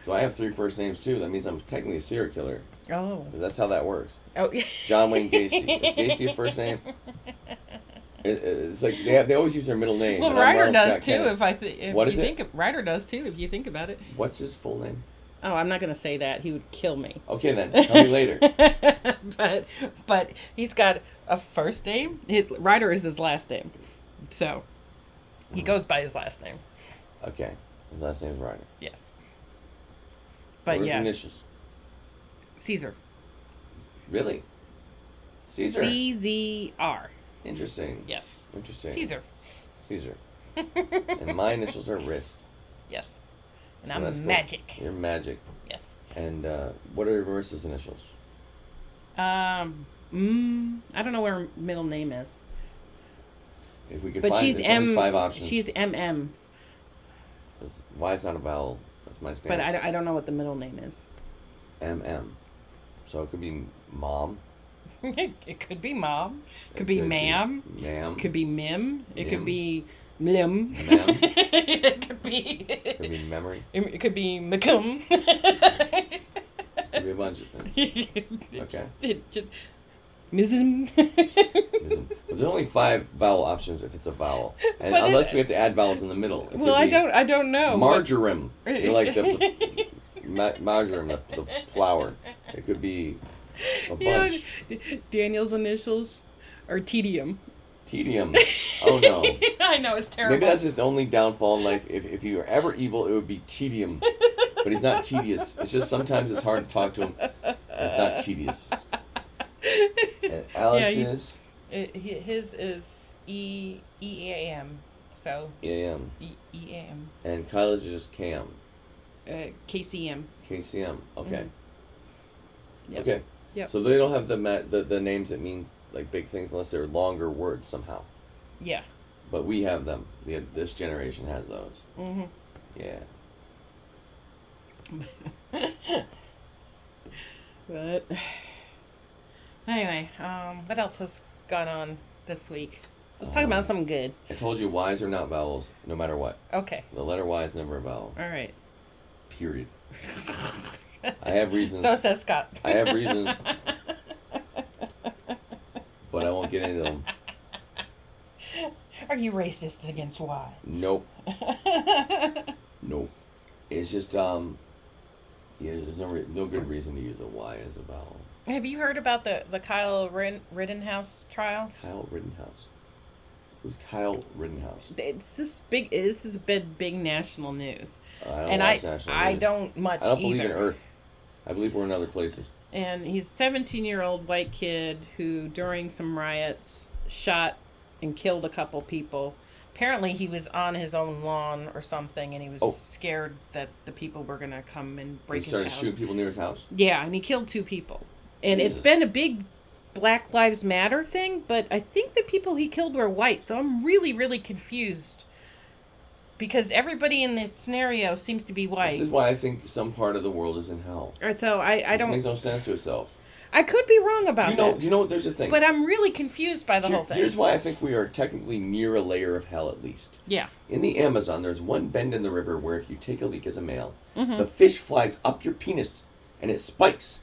So I have three first names too. That means I'm technically a serial killer. Oh. that's how that works. Oh. Yeah. John Wayne Gacy. Is Gacy a first name? It, it's like they have, they always use their middle name. Well, Ryder does Scott too. Kennan. If I th- if What you it? think of, Ryder does too. If you think about it. What's his full name? Oh, I'm not going to say that. He would kill me. Okay then. Tell me later. but but he's got a first name. His Ryder is his last name, so he mm-hmm. goes by his last name. Okay. His last name is Ryder. Yes. But Where's yeah, initials? Caesar. Really? Caesar. C Z R. Interesting. Yes. Interesting. Caesar. Caesar. and my initials are wrist. Yes. And So I'm cool. magic. You're magic. Yes. And uh, what are Marissa's initials? Um. Mm, I don't know where her middle name is, If we could but find she's only M. five options. She's M M. Why is not a vowel? That's my statement. But. I, I don't know what the middle name is. M M. So it could be mom. it could be mom. It Could be ma'am. Ma'am. Could be Mim. It Mim. could be Mlim. Mem. it could be. Could be memory. It could be Macum. It could be a bunch of things. Okay. It just, Mism. There's there's only five vowel options if it's a vowel, and But it- unless we have to add vowels in the middle. Well, I don't. I don't know. Marjoram. You like the, the ma- marjoram, the, the flour. It could be a You know, bunch. Daniel's initials are tedium. Tedium. Oh no. I know it's terrible. Maybe that's his only downfall in life. If, if he were ever evil, it would be tedium. But he's not tedious. It's just sometimes it's hard to talk to him. It's not tedious. And Alex he's- is uh, It, his is E E A M. So EAM. E E A M. And Kyle is just Cam. Uh, KCM. KCM. Okay. Yep. Okay. Yep. So they don't have the, ma- the the names that mean like big things unless they're longer words somehow. Yeah. But we have them. The, this generation has those. hmm Yeah. But anyway, um, what else has gone on this week? Let's talk Um, about something good. I told you Y's are not vowels, no matter what. Okay. The letter Y is never a vowel. All right. Period. I have reasons. So says Scott. I have reasons, but I won't get into them. Are you racist against Y? Nope. Nope. It's just um. Yeah, there's no re- no good reason to use a Y as a vowel. Have you heard about the the Kyle Rittenhouse trial? Kyle Rittenhouse. Who's Kyle Rittenhouse? It's this big. This has been big national news, I don't and I watch national I news. don't much I don't either. believe in Earth. I believe we're in other places. And he's a 17 year old white kid who, during some riots, shot and killed a couple people. Apparently, he was on his own lawn or something, and he was Oh. scared that the people were going to come and He break his started house. shooting people near his house. Yeah, and he killed two people. And it's been a big Black Lives Matter thing, but I think the people he killed were white, so I'm really, really confused. Because everybody in this scenario seems to be white. This is why I think some part of the world is in hell. And so I, I don't. makes no sense to itself. I could be wrong about Do you know? that. Do you know? What? There's a thing. But I'm really confused by the Here- whole thing. Here's why I think we are technically near a layer of hell, at least. Yeah. In the Amazon, there's one bend in the river where if you take a leak as a male, Mm-hmm. the fish flies up your penis and it spikes.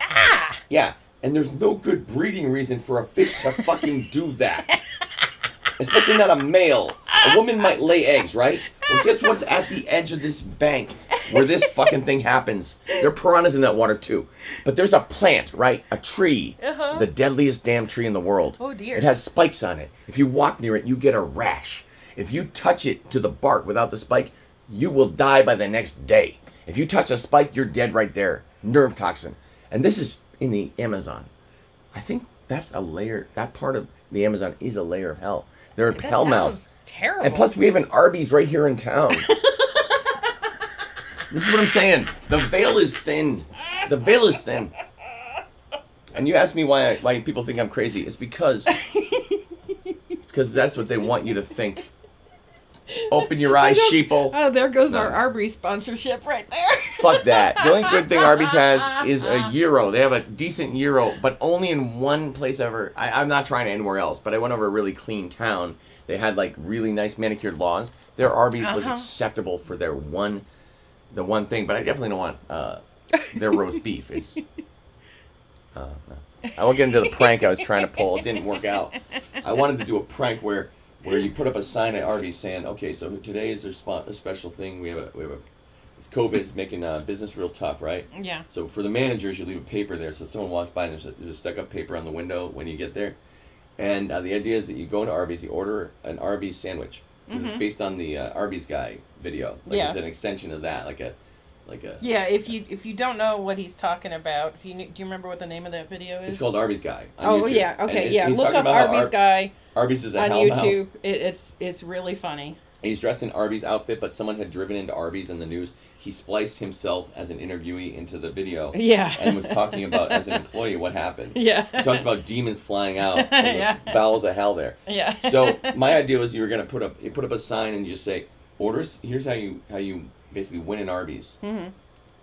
Ah! Yeah, and there's no good breeding reason for a fish to fucking do that. Especially not a male. A woman might lay eggs, right? Well, guess what's at the edge of this bank where this fucking thing happens? There are piranhas in that water too. But there's a plant, right? A tree. Uh-huh. The deadliest damn tree in the world. Oh, dear. It has spikes on it. If you walk near it, you get a rash. If you touch it to the bark without the spike, you will die by the next day. If you touch a spike, you're dead right there. Nerve toxin. And this is in the Amazon. I think that's a layer, that part of the Amazon is a layer of hell. There are That hell mouths. terrible. And plus, we have an Arby's right here in town. this is what I'm saying. The veil is thin. The veil is thin. And you ask me why I, why people think I'm crazy. It's because because that's what they want you to think. Open your eyes, sheeple. Oh, there goes No. our Arby's sponsorship right there. Fuck that. The only good thing Arby's has is a gyro. They have a decent gyro, but only in one place ever. I, I'm not trying anywhere else, but I went over a really clean town. They had like really nice manicured lawns. Their Arby's was Uh-huh. acceptable for their one, the one thing. But I definitely don't want uh, their roast beef. It's. Uh, no. I won't get into the prank I was trying to pull. It didn't work out. I wanted to do a prank where where you put up a sign at Arby's saying, "Okay, so today is their spot, a special thing. We have a we have a it's is making uh, business real tough, right? yeah. So for the managers, you leave a paper there, so someone walks by and there's a, there's a stuck-up paper on the window when you get there. And uh, the idea is that you go into Arby's, you order an Arby's sandwich. 'Cause It's based on the uh, Arby's guy video. Like Yes. it's an extension of that, like a, like a. Yeah, if you if you don't know what he's talking about, if you do you remember what the name of that video is? It's called Arby's guy. On oh YouTube. yeah, okay, it- yeah. Look up Arby's Ar- guy Arby's is a on. YouTube. It, it's it's really funny. He's dressed in Arby's outfit, but someone had driven into Arby's in the news. He spliced himself as an interviewee into the video. Yeah. And was talking about as an employee what happened. Yeah. He talks about demons flying out from the Yeah. bowels of hell there. Yeah. So my idea was you were gonna put up you put up a sign and you just say orders. Here's how you how you basically win in Arby's. Mhm.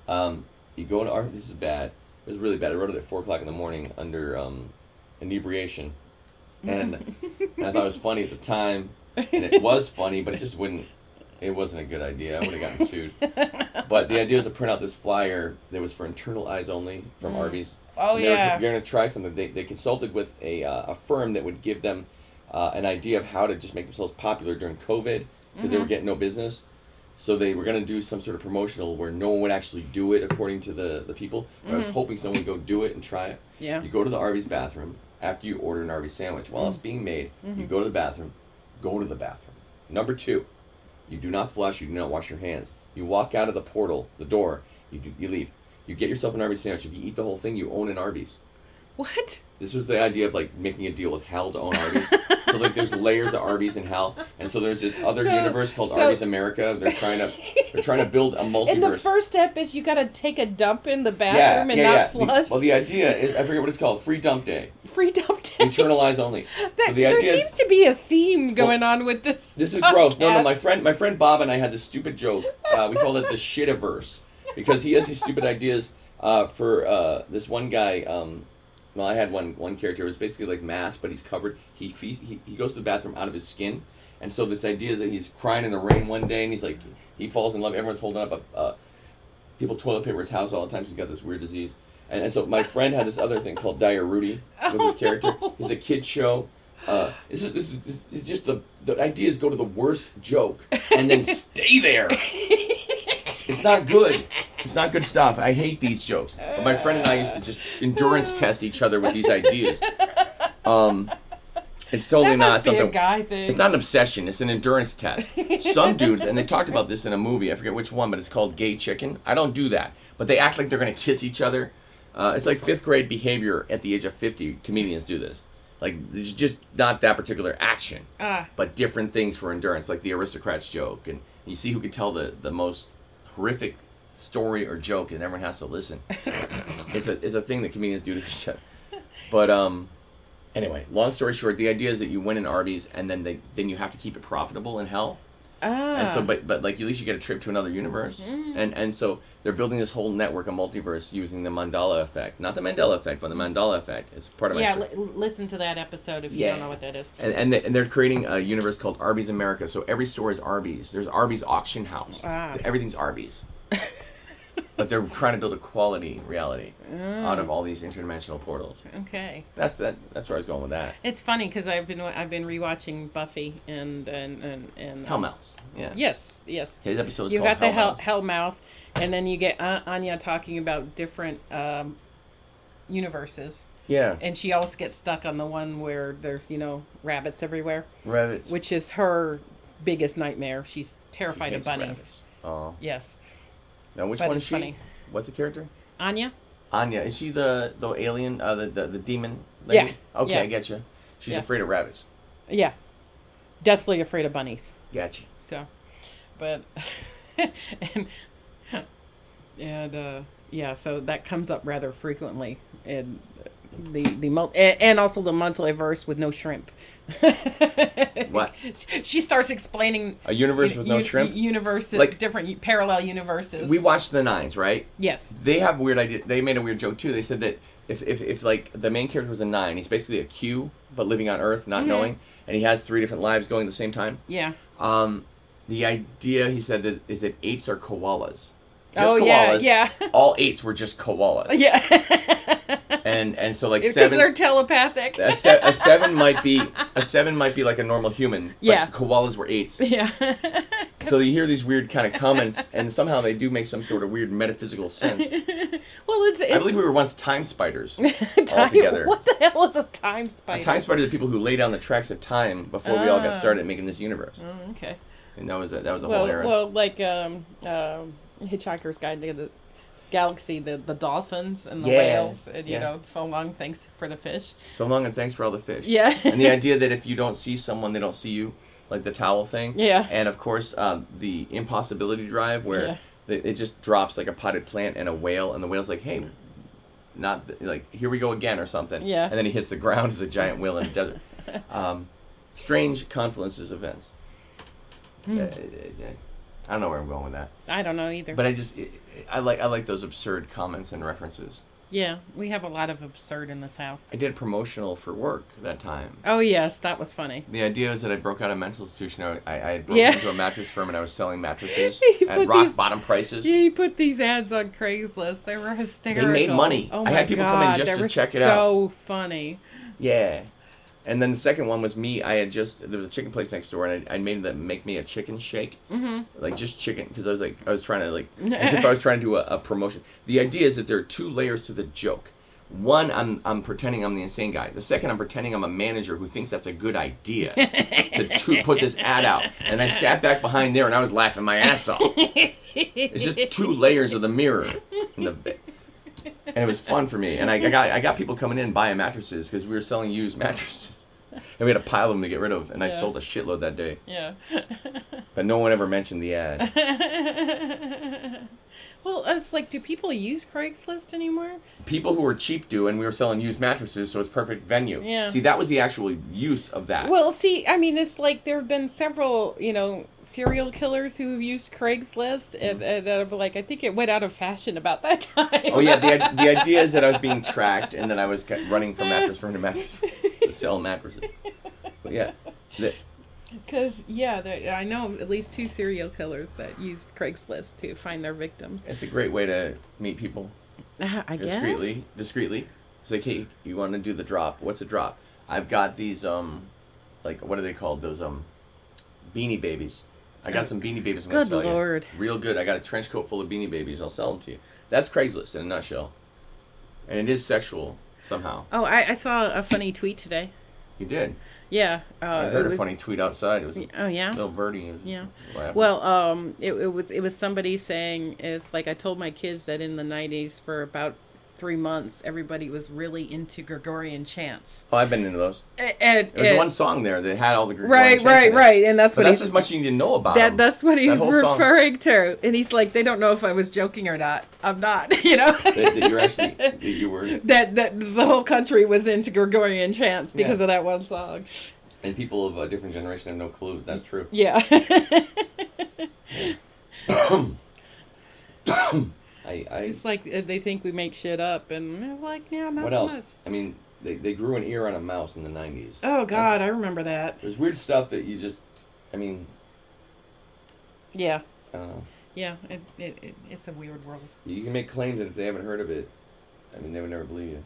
Um, you go to Arby's. This is bad. It was really bad. I wrote it at four o'clock in the morning under um, inebriation, and, and I thought it was funny at the time, and it was funny, but it just wouldn't. It wasn't a good idea. I would have gotten sued. But the idea was to print out this flyer that was for internal eyes only from mm. Arby's. Oh And they were- yeah. You're going to try something. They, they consulted with a, uh, a firm that would give them uh, an idea of how to just make themselves popular during COVID because they were mm-hmm. getting no business. So they were going to do some sort of promotional where no one would actually do it according to the, the people. But I was mm-hmm. hoping someone would go do it and try it. Yeah. You go to the Arby's bathroom after you order an Arby's sandwich. While mm. it's being made, you mm-hmm. go to the bathroom. Go to the bathroom. Number two, you do not flush. You do not wash your hands. You walk out of the portal, the door. You do, you leave. You get yourself an Arby's sandwich. If you eat the whole thing, you own an Arby's. What? This was the idea of like making a deal with hell to own Arby's. so like there's layers of Arby's in hell, and so there's this other So- universe called so- Arby's America. They're trying to they're trying to build a multiverse. And the first step is you got to take a dump in the yeah, bathroom and yeah, not yeah. The- flush. well, the idea is I forget what it's called. Free dump day. Free dump day. Internal eyes only. That- so the there seems is to be a theme going on with this. this is gross. No, no. My friend, my friend Bob and I had this stupid joke. Uh, we called it the shitiverse because he has these stupid ideas uh, for uh, this one guy. Um, well, I had one one character. It was basically like mass, but he's covered. He, feast, he he goes to the bathroom out of his skin, and so this idea is that he's crying in the rain one day, and he's like, he falls in love. Everyone's holding up a, people toilet paper his house all the time. He's got this weird disease. And, and so my friend had this other thing called Dire Rudy was his character. It's a kid show. Uh, this is this is this is just the the idea is go to the worst joke and then stay there. It's not good. It's not good stuff. I hate these jokes. But my friend and I used to just endurance test each other with these ideas. Um, it's totally that not be something. a guy thing. It's not an obsession. It's an endurance test. Some dudes, and they talked about this in a movie. I forget which one, but it's called Gay Chicken. I don't do that, but they act like they're gonna kiss each other. Uh, it's like fifth grade behavior at the age of fifty. Comedians do this. Like it's just not that particular action, Ah. but different things for endurance, like the aristocrats joke, and you see who can tell the the most horrific story or joke, and everyone has to listen. it's a it's a thing that comedians do to each other. But um, anyway, long story short, the idea is that you win in Arby's, and then they then you have to keep it profitable in hell. Ah. And so, but but like at least you get a trip to another universe, and and so they're building this whole network, a multiverse, using the Mandala effect, not the Mandela effect, but the Mandala effect. It's part of yeah, listen to that episode if you Yeah. don't know what that is. and and, they, and they're creating a universe called Arby's America. So every store is Arby's. There's Arby's auction house. Ah. Everything's Arby's. but they're trying to build a quality reality out Mm. of all these interdimensional portals. Okay. That's that. That's where I was going with that. It's funny because I've been I've been rewatching Buffy and and and, and Hellmouths. Yeah. Yes, yes. His episode is you got the hell, Hellmouth. mouth, and then you get Anya talking about different um, universes, Yeah. and she always gets stuck on the one where there's you know rabbits everywhere, Rabbits. which is her biggest nightmare. She's She terrified of bunnies. rabbits. Oh. Yes, Now which But one is she? funny. What's the character? Anya. Anya. Is she the the alien? Uh, the the, the demon. Lady? Yeah, Okay, yeah. I get you. She's Yeah. afraid of rabbits. Yeah, deathly afraid of bunnies. Gotcha. So, but and and uh, yeah, so that comes up rather frequently, and the the and, and also the multiverse with no shrimp. What? She starts explaining A universe with no u- shrimp. universe, Like- different parallel universes. We watched the nines, right? yes, They have weird idea. They made a weird joke too. They said that if, if, if like the main character was a nine, he's basically a Q, but living on Earth, not Mhm. knowing, and he has three different lives going at the same time. yeah. Um, the idea he said that is that eights are koalas. Just oh yeah, yeah, All eights were just koalas. yeah. And and so like Because seven. they're telepathic. a, se- a seven might be a seven might be like a normal human. But Yeah. koalas were eights. yeah. So you hear these weird kind of comments, and somehow they do make some sort of weird metaphysical sense. well, it's, it's I believe we were once time spiders. time, altogether. What the hell is a time spider? A time spider are the people who lay down the tracks of time before we all got Ah. started making this universe, Oh, okay. and that was a, that was a Well, whole era. well, like um, um, Hitchhiker's Guide to the Galaxy, the the dolphins and the Yeah, whales, and you yeah. know, so long, thanks for the fish. so long and thanks for all the fish. Yeah. and the idea that if you don't see someone, they don't see you, like the towel thing. Yeah. And of course, um, the impossibility drive where Yeah. the, it just drops like a potted plant and a whale, and the whale's like, "Hey, not th- like here we go again" or something. Yeah. And then he hits the ground as a giant whale in the desert. Um, strange confluences of events. Hmm. Uh, uh, I don't know where I'm going with that, I don't know either. but I just I like I like those absurd comments and references. yeah, we have a lot of absurd in this house. I did promotional for work that time. Oh yes, that was funny. The idea was that I broke out of mental institution. I, I, I had broken Yeah. into a mattress firm and I was selling mattresses at rock these- bottom prices. Yeah, you put these ads on Craigslist. They were hysterical. They made money. Oh I my had people come in God, just to check it out. So funny. Yeah. And then the second one was me. I had just there was a chicken place next door, and I, I made them make me a chicken shake, Mm-hmm. like just chicken, because I was like I was trying to like as if I was trying to do a, a promotion. The idea is that there are two layers to the joke. One, I'm I'm pretending I'm the insane guy. The second, I'm pretending I'm a manager who thinks that's a good idea to, to put this ad out. And I sat back behind there, and I was laughing my ass off. It's just two layers of the mirror. And, the, and it was fun for me. And I, I got I got people coming in buying mattresses because we were selling used mattresses. And we had a pile of them to get rid of. And I sold a shitload that day. Yeah. But no one ever mentioned the ad. well, it's like, do people use Craigslist anymore? People who are cheap do, and we were selling used mattresses, so it's perfect venue. Yeah. See, that was the actual use of that. Well, see, I mean, it's like there have been several, you know, serial killers who have used Craigslist, and, and uh, like I think it went out of fashion about that time. Mm-hmm. oh yeah, the, the idea is that I was being tracked, and then I was running from mattress firm to mattress firm to sell mattresses. But yeah, the, Because yeah, there, I know at least two serial killers that used Craigslist to find their victims. It's a great way to meet people Uh, I guess. discreetly. Discreetly. It's like, hey, you want to do the drop? What's the drop? I've got these um, like what are they called? Those um, beanie babies. I got some beanie babies. I'm gonna Good sell lord. you. Real good. I got a trench coat full of beanie babies. I'll sell them to you. That's Craigslist in a nutshell. And it is sexual somehow. Oh, I, I saw a funny tweet today. You did. Yeah. Uh, I heard a was- funny tweet outside. It was Oh yeah. little birdie. Yeah. laughing. Well, um, it, it was it was somebody saying it's like I told my kids that in the '90s for about three months everybody was really into Gregorian chants. oh, I've been into those. And, and- There was one song there that had all the Gregorian right, chants right, it. right, and that's But what that's he's as much you need to know about that that's what he's song. referring to, and he's like, they don't know if I was joking or not. I'm not, you know. that, that you're actually that you were that that the whole country was into Gregorian chants because Yeah. of that one song. and people of a different generation have no clue. That's true. Yeah. I, I it's like uh, they think we make shit up, and it's like, yeah, not what so else? much. I mean, they, they grew an ear on a mouse in the '90s. Oh That's- God, I remember that. there's weird stuff that you just. I mean, Yeah, I don't know. yeah. It, it, it it's a weird world. You can make claims that if they haven't heard of it, I mean, they would never believe you.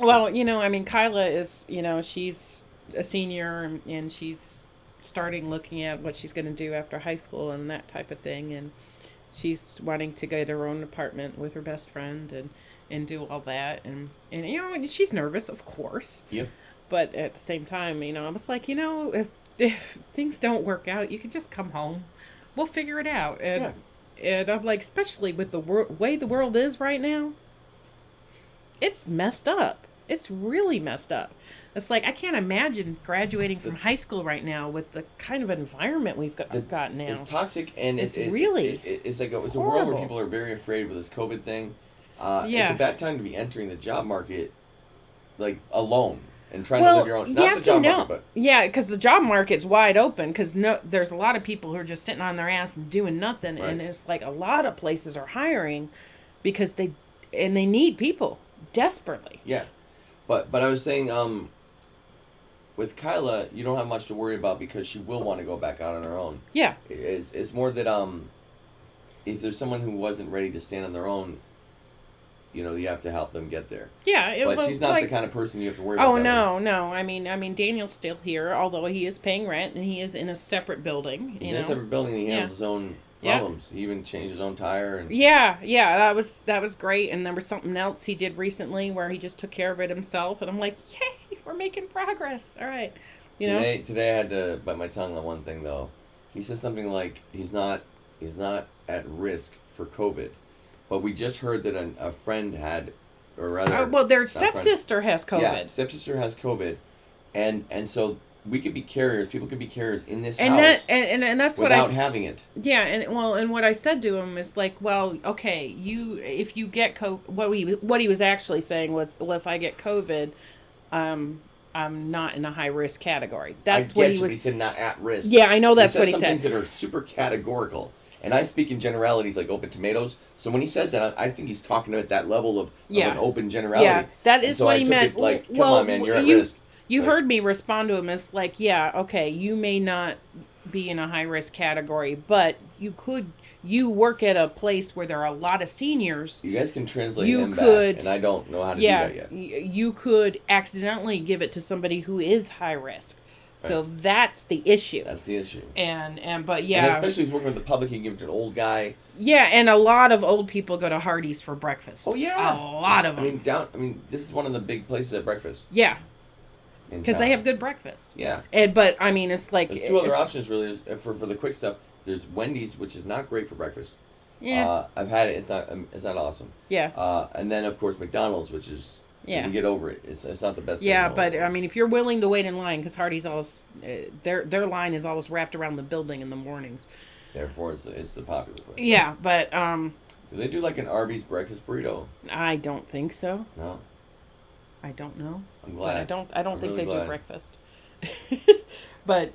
Well, you know, I mean, Kyla is, you know, she's a senior and, and she's starting looking at what she's going to do after high school and that type of thing. And she's wanting to get her own apartment with her best friend and, and do all that. And, and, you know, she's nervous, of course. Yep. But at the same time, you know, I was like, you know, if, if things don't work out, you can just come home. We'll figure it out. And, and I'm like, especially with the wor- way the world is right now, it's messed up. It's really messed up. It's like I can't imagine graduating from high school right now with the kind of environment we've got, The- got now. It's toxic and It's it, it- really- it- it- it's like a, it's it's a world where people are very afraid with this COVID thing. Uh, Yeah. It's a bad time to be entering the job market, like alone and trying to live your own. Not yes the job and no. market, yeah, because the job market's wide open. Because no, there's a lot of people who are just sitting on their ass and doing nothing, and it's like a lot of places are hiring because they and they need people desperately. yeah. But but I was saying, um, with Kyla, you don't have much to worry about because she will want to go back out on her own. Yeah, It's it's more that um, if there's someone who wasn't ready to stand on their own, you know, you have to help them get there. yeah. it But she's not like- the kind of person you have to worry about. Oh that no, no. I mean, I mean, Daniel's still here, although he is paying rent and he is in a separate building. He's in a separate building. and He Yeah. handles his own Yeah. problems. He even changed his own tire and. Yeah, yeah, that was that was great. And there was something else he did recently where he just took care of it himself, and I'm like, yay, we're making progress. All right, you know. today, today I had to bite my tongue on one thing though. He said something like he's not he's not at risk for COVID, but we just heard that a, a friend had, or rather, Uh, well, their not friend. stepsister has COVID. Yeah, stepsister has COVID, and and so we could be carriers. People could be carriers in this and house that and, and, and that's what I without having it. yeah and well and what I said to him is like well okay you if you get co what he what he was actually saying was well if I get COVID um I'm not in a high risk category that's I what he was he said not at risk. yeah I know that's he what he some said things that are super categorical. And I speak in generalities like open tomatoes. So when he says that, I, I think he's talking at that level of, of Yeah. an open generality. Yeah, that is so what I he meant. It like, come Well, on, man, you're at you- risk. You Like- heard me respond to him as like, yeah, okay, you may not be in a high risk category, but you could you work at a place where there are a lot of seniors. You guys can translate You could- back, and I don't know how to Yeah, do that yet. you could accidentally give it to somebody who is high risk. So that's the issue. That's the issue. and and but And yeah, especially if he's working with the public, he can give it to an old guy. yeah, and a lot of old people go to Hardee's for breakfast. Oh, yeah. a lot of them. I mean, down. I mean, this is one of the big places at breakfast. yeah, because they have good breakfast. Yeah. And but I mean, it's like There's two other options really uh, for for the quick stuff. There's Wendy's, which is not great for breakfast. Yeah, Uh, I've had it. It's not. Um, it's not awesome. yeah. Uh, and then of course McDonald's, which is you Yeah. can get over it. It's, it's not the best. Yeah, but. I mean, if you're willing to wait in line, because Hardee's always uh, their their line is always wrapped around the building in the mornings. therefore it's it's the popular place. Yeah, but um, Do they do like an Arby's breakfast burrito? I don't think so. No, I don't know, I'm but. I don't. I don't I'm think really they do breakfast. but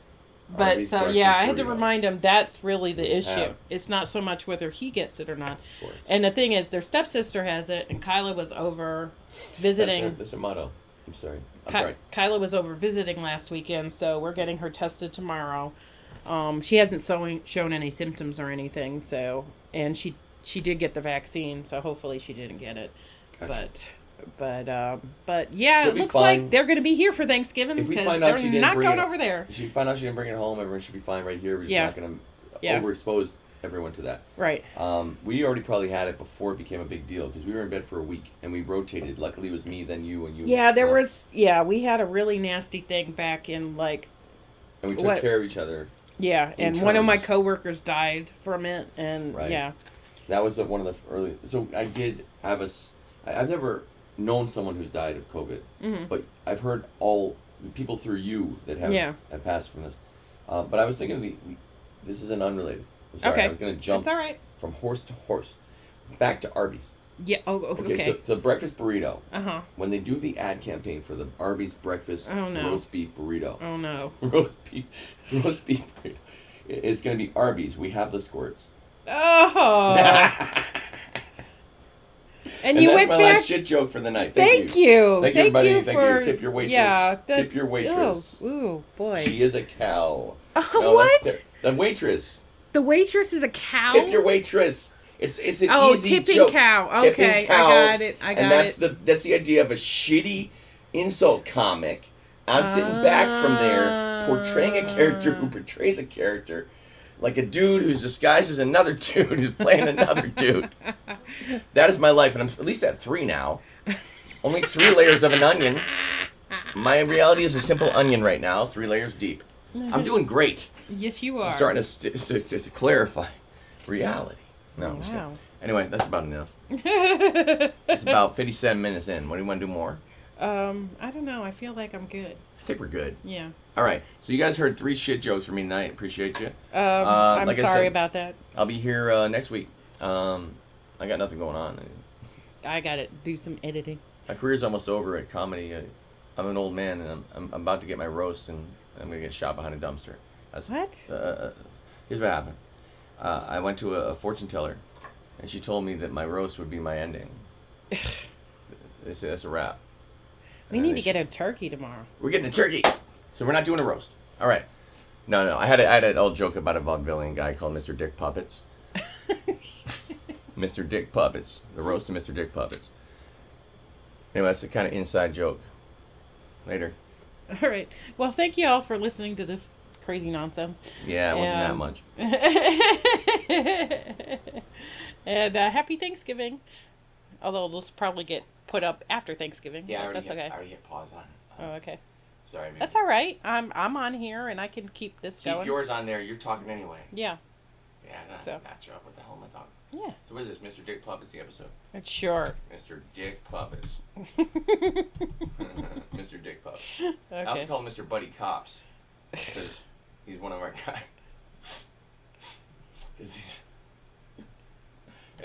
but Arby's so yeah, I had to remind him that's really the issue. Yeah. It's not so much whether he gets it or not. Sports. And the thing is, their stepsister has it, and Kyla was over That's visiting. their, that's their motto. I'm sorry. I'm Ky- sorry. Kyla was over visiting last weekend, so we're getting her tested tomorrow. Um, she hasn't showing, shown any symptoms or anything, so and she she did get the vaccine, so hopefully she didn't get it. Gotcha. But but um, but yeah, She'll it looks fine. like they're going to be here for Thanksgiving because find out they're she didn't not bring going it- over there. She find out she didn't bring it home. Everyone should be fine right here. We're just Yeah. not going to Yeah. overexpose everyone to that. Right. Um, we already probably had it before it became a big deal because we were in bed for a week and we rotated. Luckily, it was me, then you, and you. Yeah, there was. Yeah, we had a really nasty thing back in like And we took what- care of each other. yeah, and one of my coworkers died from it, and Right. yeah, That was the, one of the early. So I did have us. I've never known someone who's died of COVID, Mhm. but I've heard all people through you that have, Yeah. have passed from this. Uh, but I was thinking of the. This is an unrelated. I'm sorry. Okay. I was going to jump it's all right. from horse to horse, back to Arby's. Yeah. Oh, oh, Okay, okay. so the breakfast burrito. uh huh. When they do the ad campaign for the Arby's breakfast Oh, no. roast beef burrito, Oh no. roast beef, roast beef burrito, it's going to be Arby's. We have the squirts. Oh. and, And you that's went my back. last shit joke for the night. Thank, Thank you. Thank you, Thank everybody. you Thank for you. Tip your waitress. Yeah. Tip your waitress. Ooh, ooh boy. She is a cow. Oh, No, what? ter- The waitress. the waitress is a cow. Tip your waitress. It's it's an Oh, easy tipping joke. cow. Tipping cow. Okay, I got it, I got and that's it. the that's the idea of a shitty insult comic. I'm sitting back from there portraying a character who Ah. portrays a character like a dude who's disguised as another dude who's playing another dude. That is my life, and I'm at least at three now. Only three layers of an onion. My reality is a simple onion right now, three layers deep. I'm doing great. Yes, you are. I'm starting to, st- to, to clarify reality. No, I'm just kidding. Anyway, that's about enough. It's about 57 minutes in. What do you want to do more? um, I don't know. I feel like I'm good. I think we're good. Yeah. All right. So you guys heard three shit jokes from me tonight. Appreciate you. Um, Uh, I'm like sorry said- about that. I'll be here uh, next week. Um, I got nothing going on. I gotta do some editing. My career's almost over at comedy. I, I'm an old man, and I'm, I'm, I'm about to get my roast, and I'm gonna get shot behind a dumpster. That's, What? Uh, uh, here's what happened. Uh, I went to a, a fortune teller, and she told me that my roast would be my ending. they said that's a wrap. We need to get a turkey tomorrow. We're getting a turkey, so we're not doing a roast. All right. No, no. I had a, I had an old joke about a vaudevillian guy called Mr. Dick Puppets. Mr. Dick Puppets. The roast of Mr. Dick Puppets. Anyway, that's a kind of inside joke. Later. All right. Well, thank you all for listening to this crazy nonsense. Yeah, it wasn't that much. and uh, happy Thanksgiving. Although will probably get put up after Thanksgiving. but that's okay. I already hit pause on. Oh, okay. Sorry, man. That's all right. I'm I'm on here and I can keep this Keep going. yours on there. You're talking anyway. Yeah. Yeah, not, So. not up. What the hell am I talking? Yeah. So what is this? Mr. Dick Puppets, the episode? It's Sure. Mr. Dick Puppets. okay. Mr. Dick Puppets. I also call him Mr. Buddy Cops because he's one of our guys. Because he's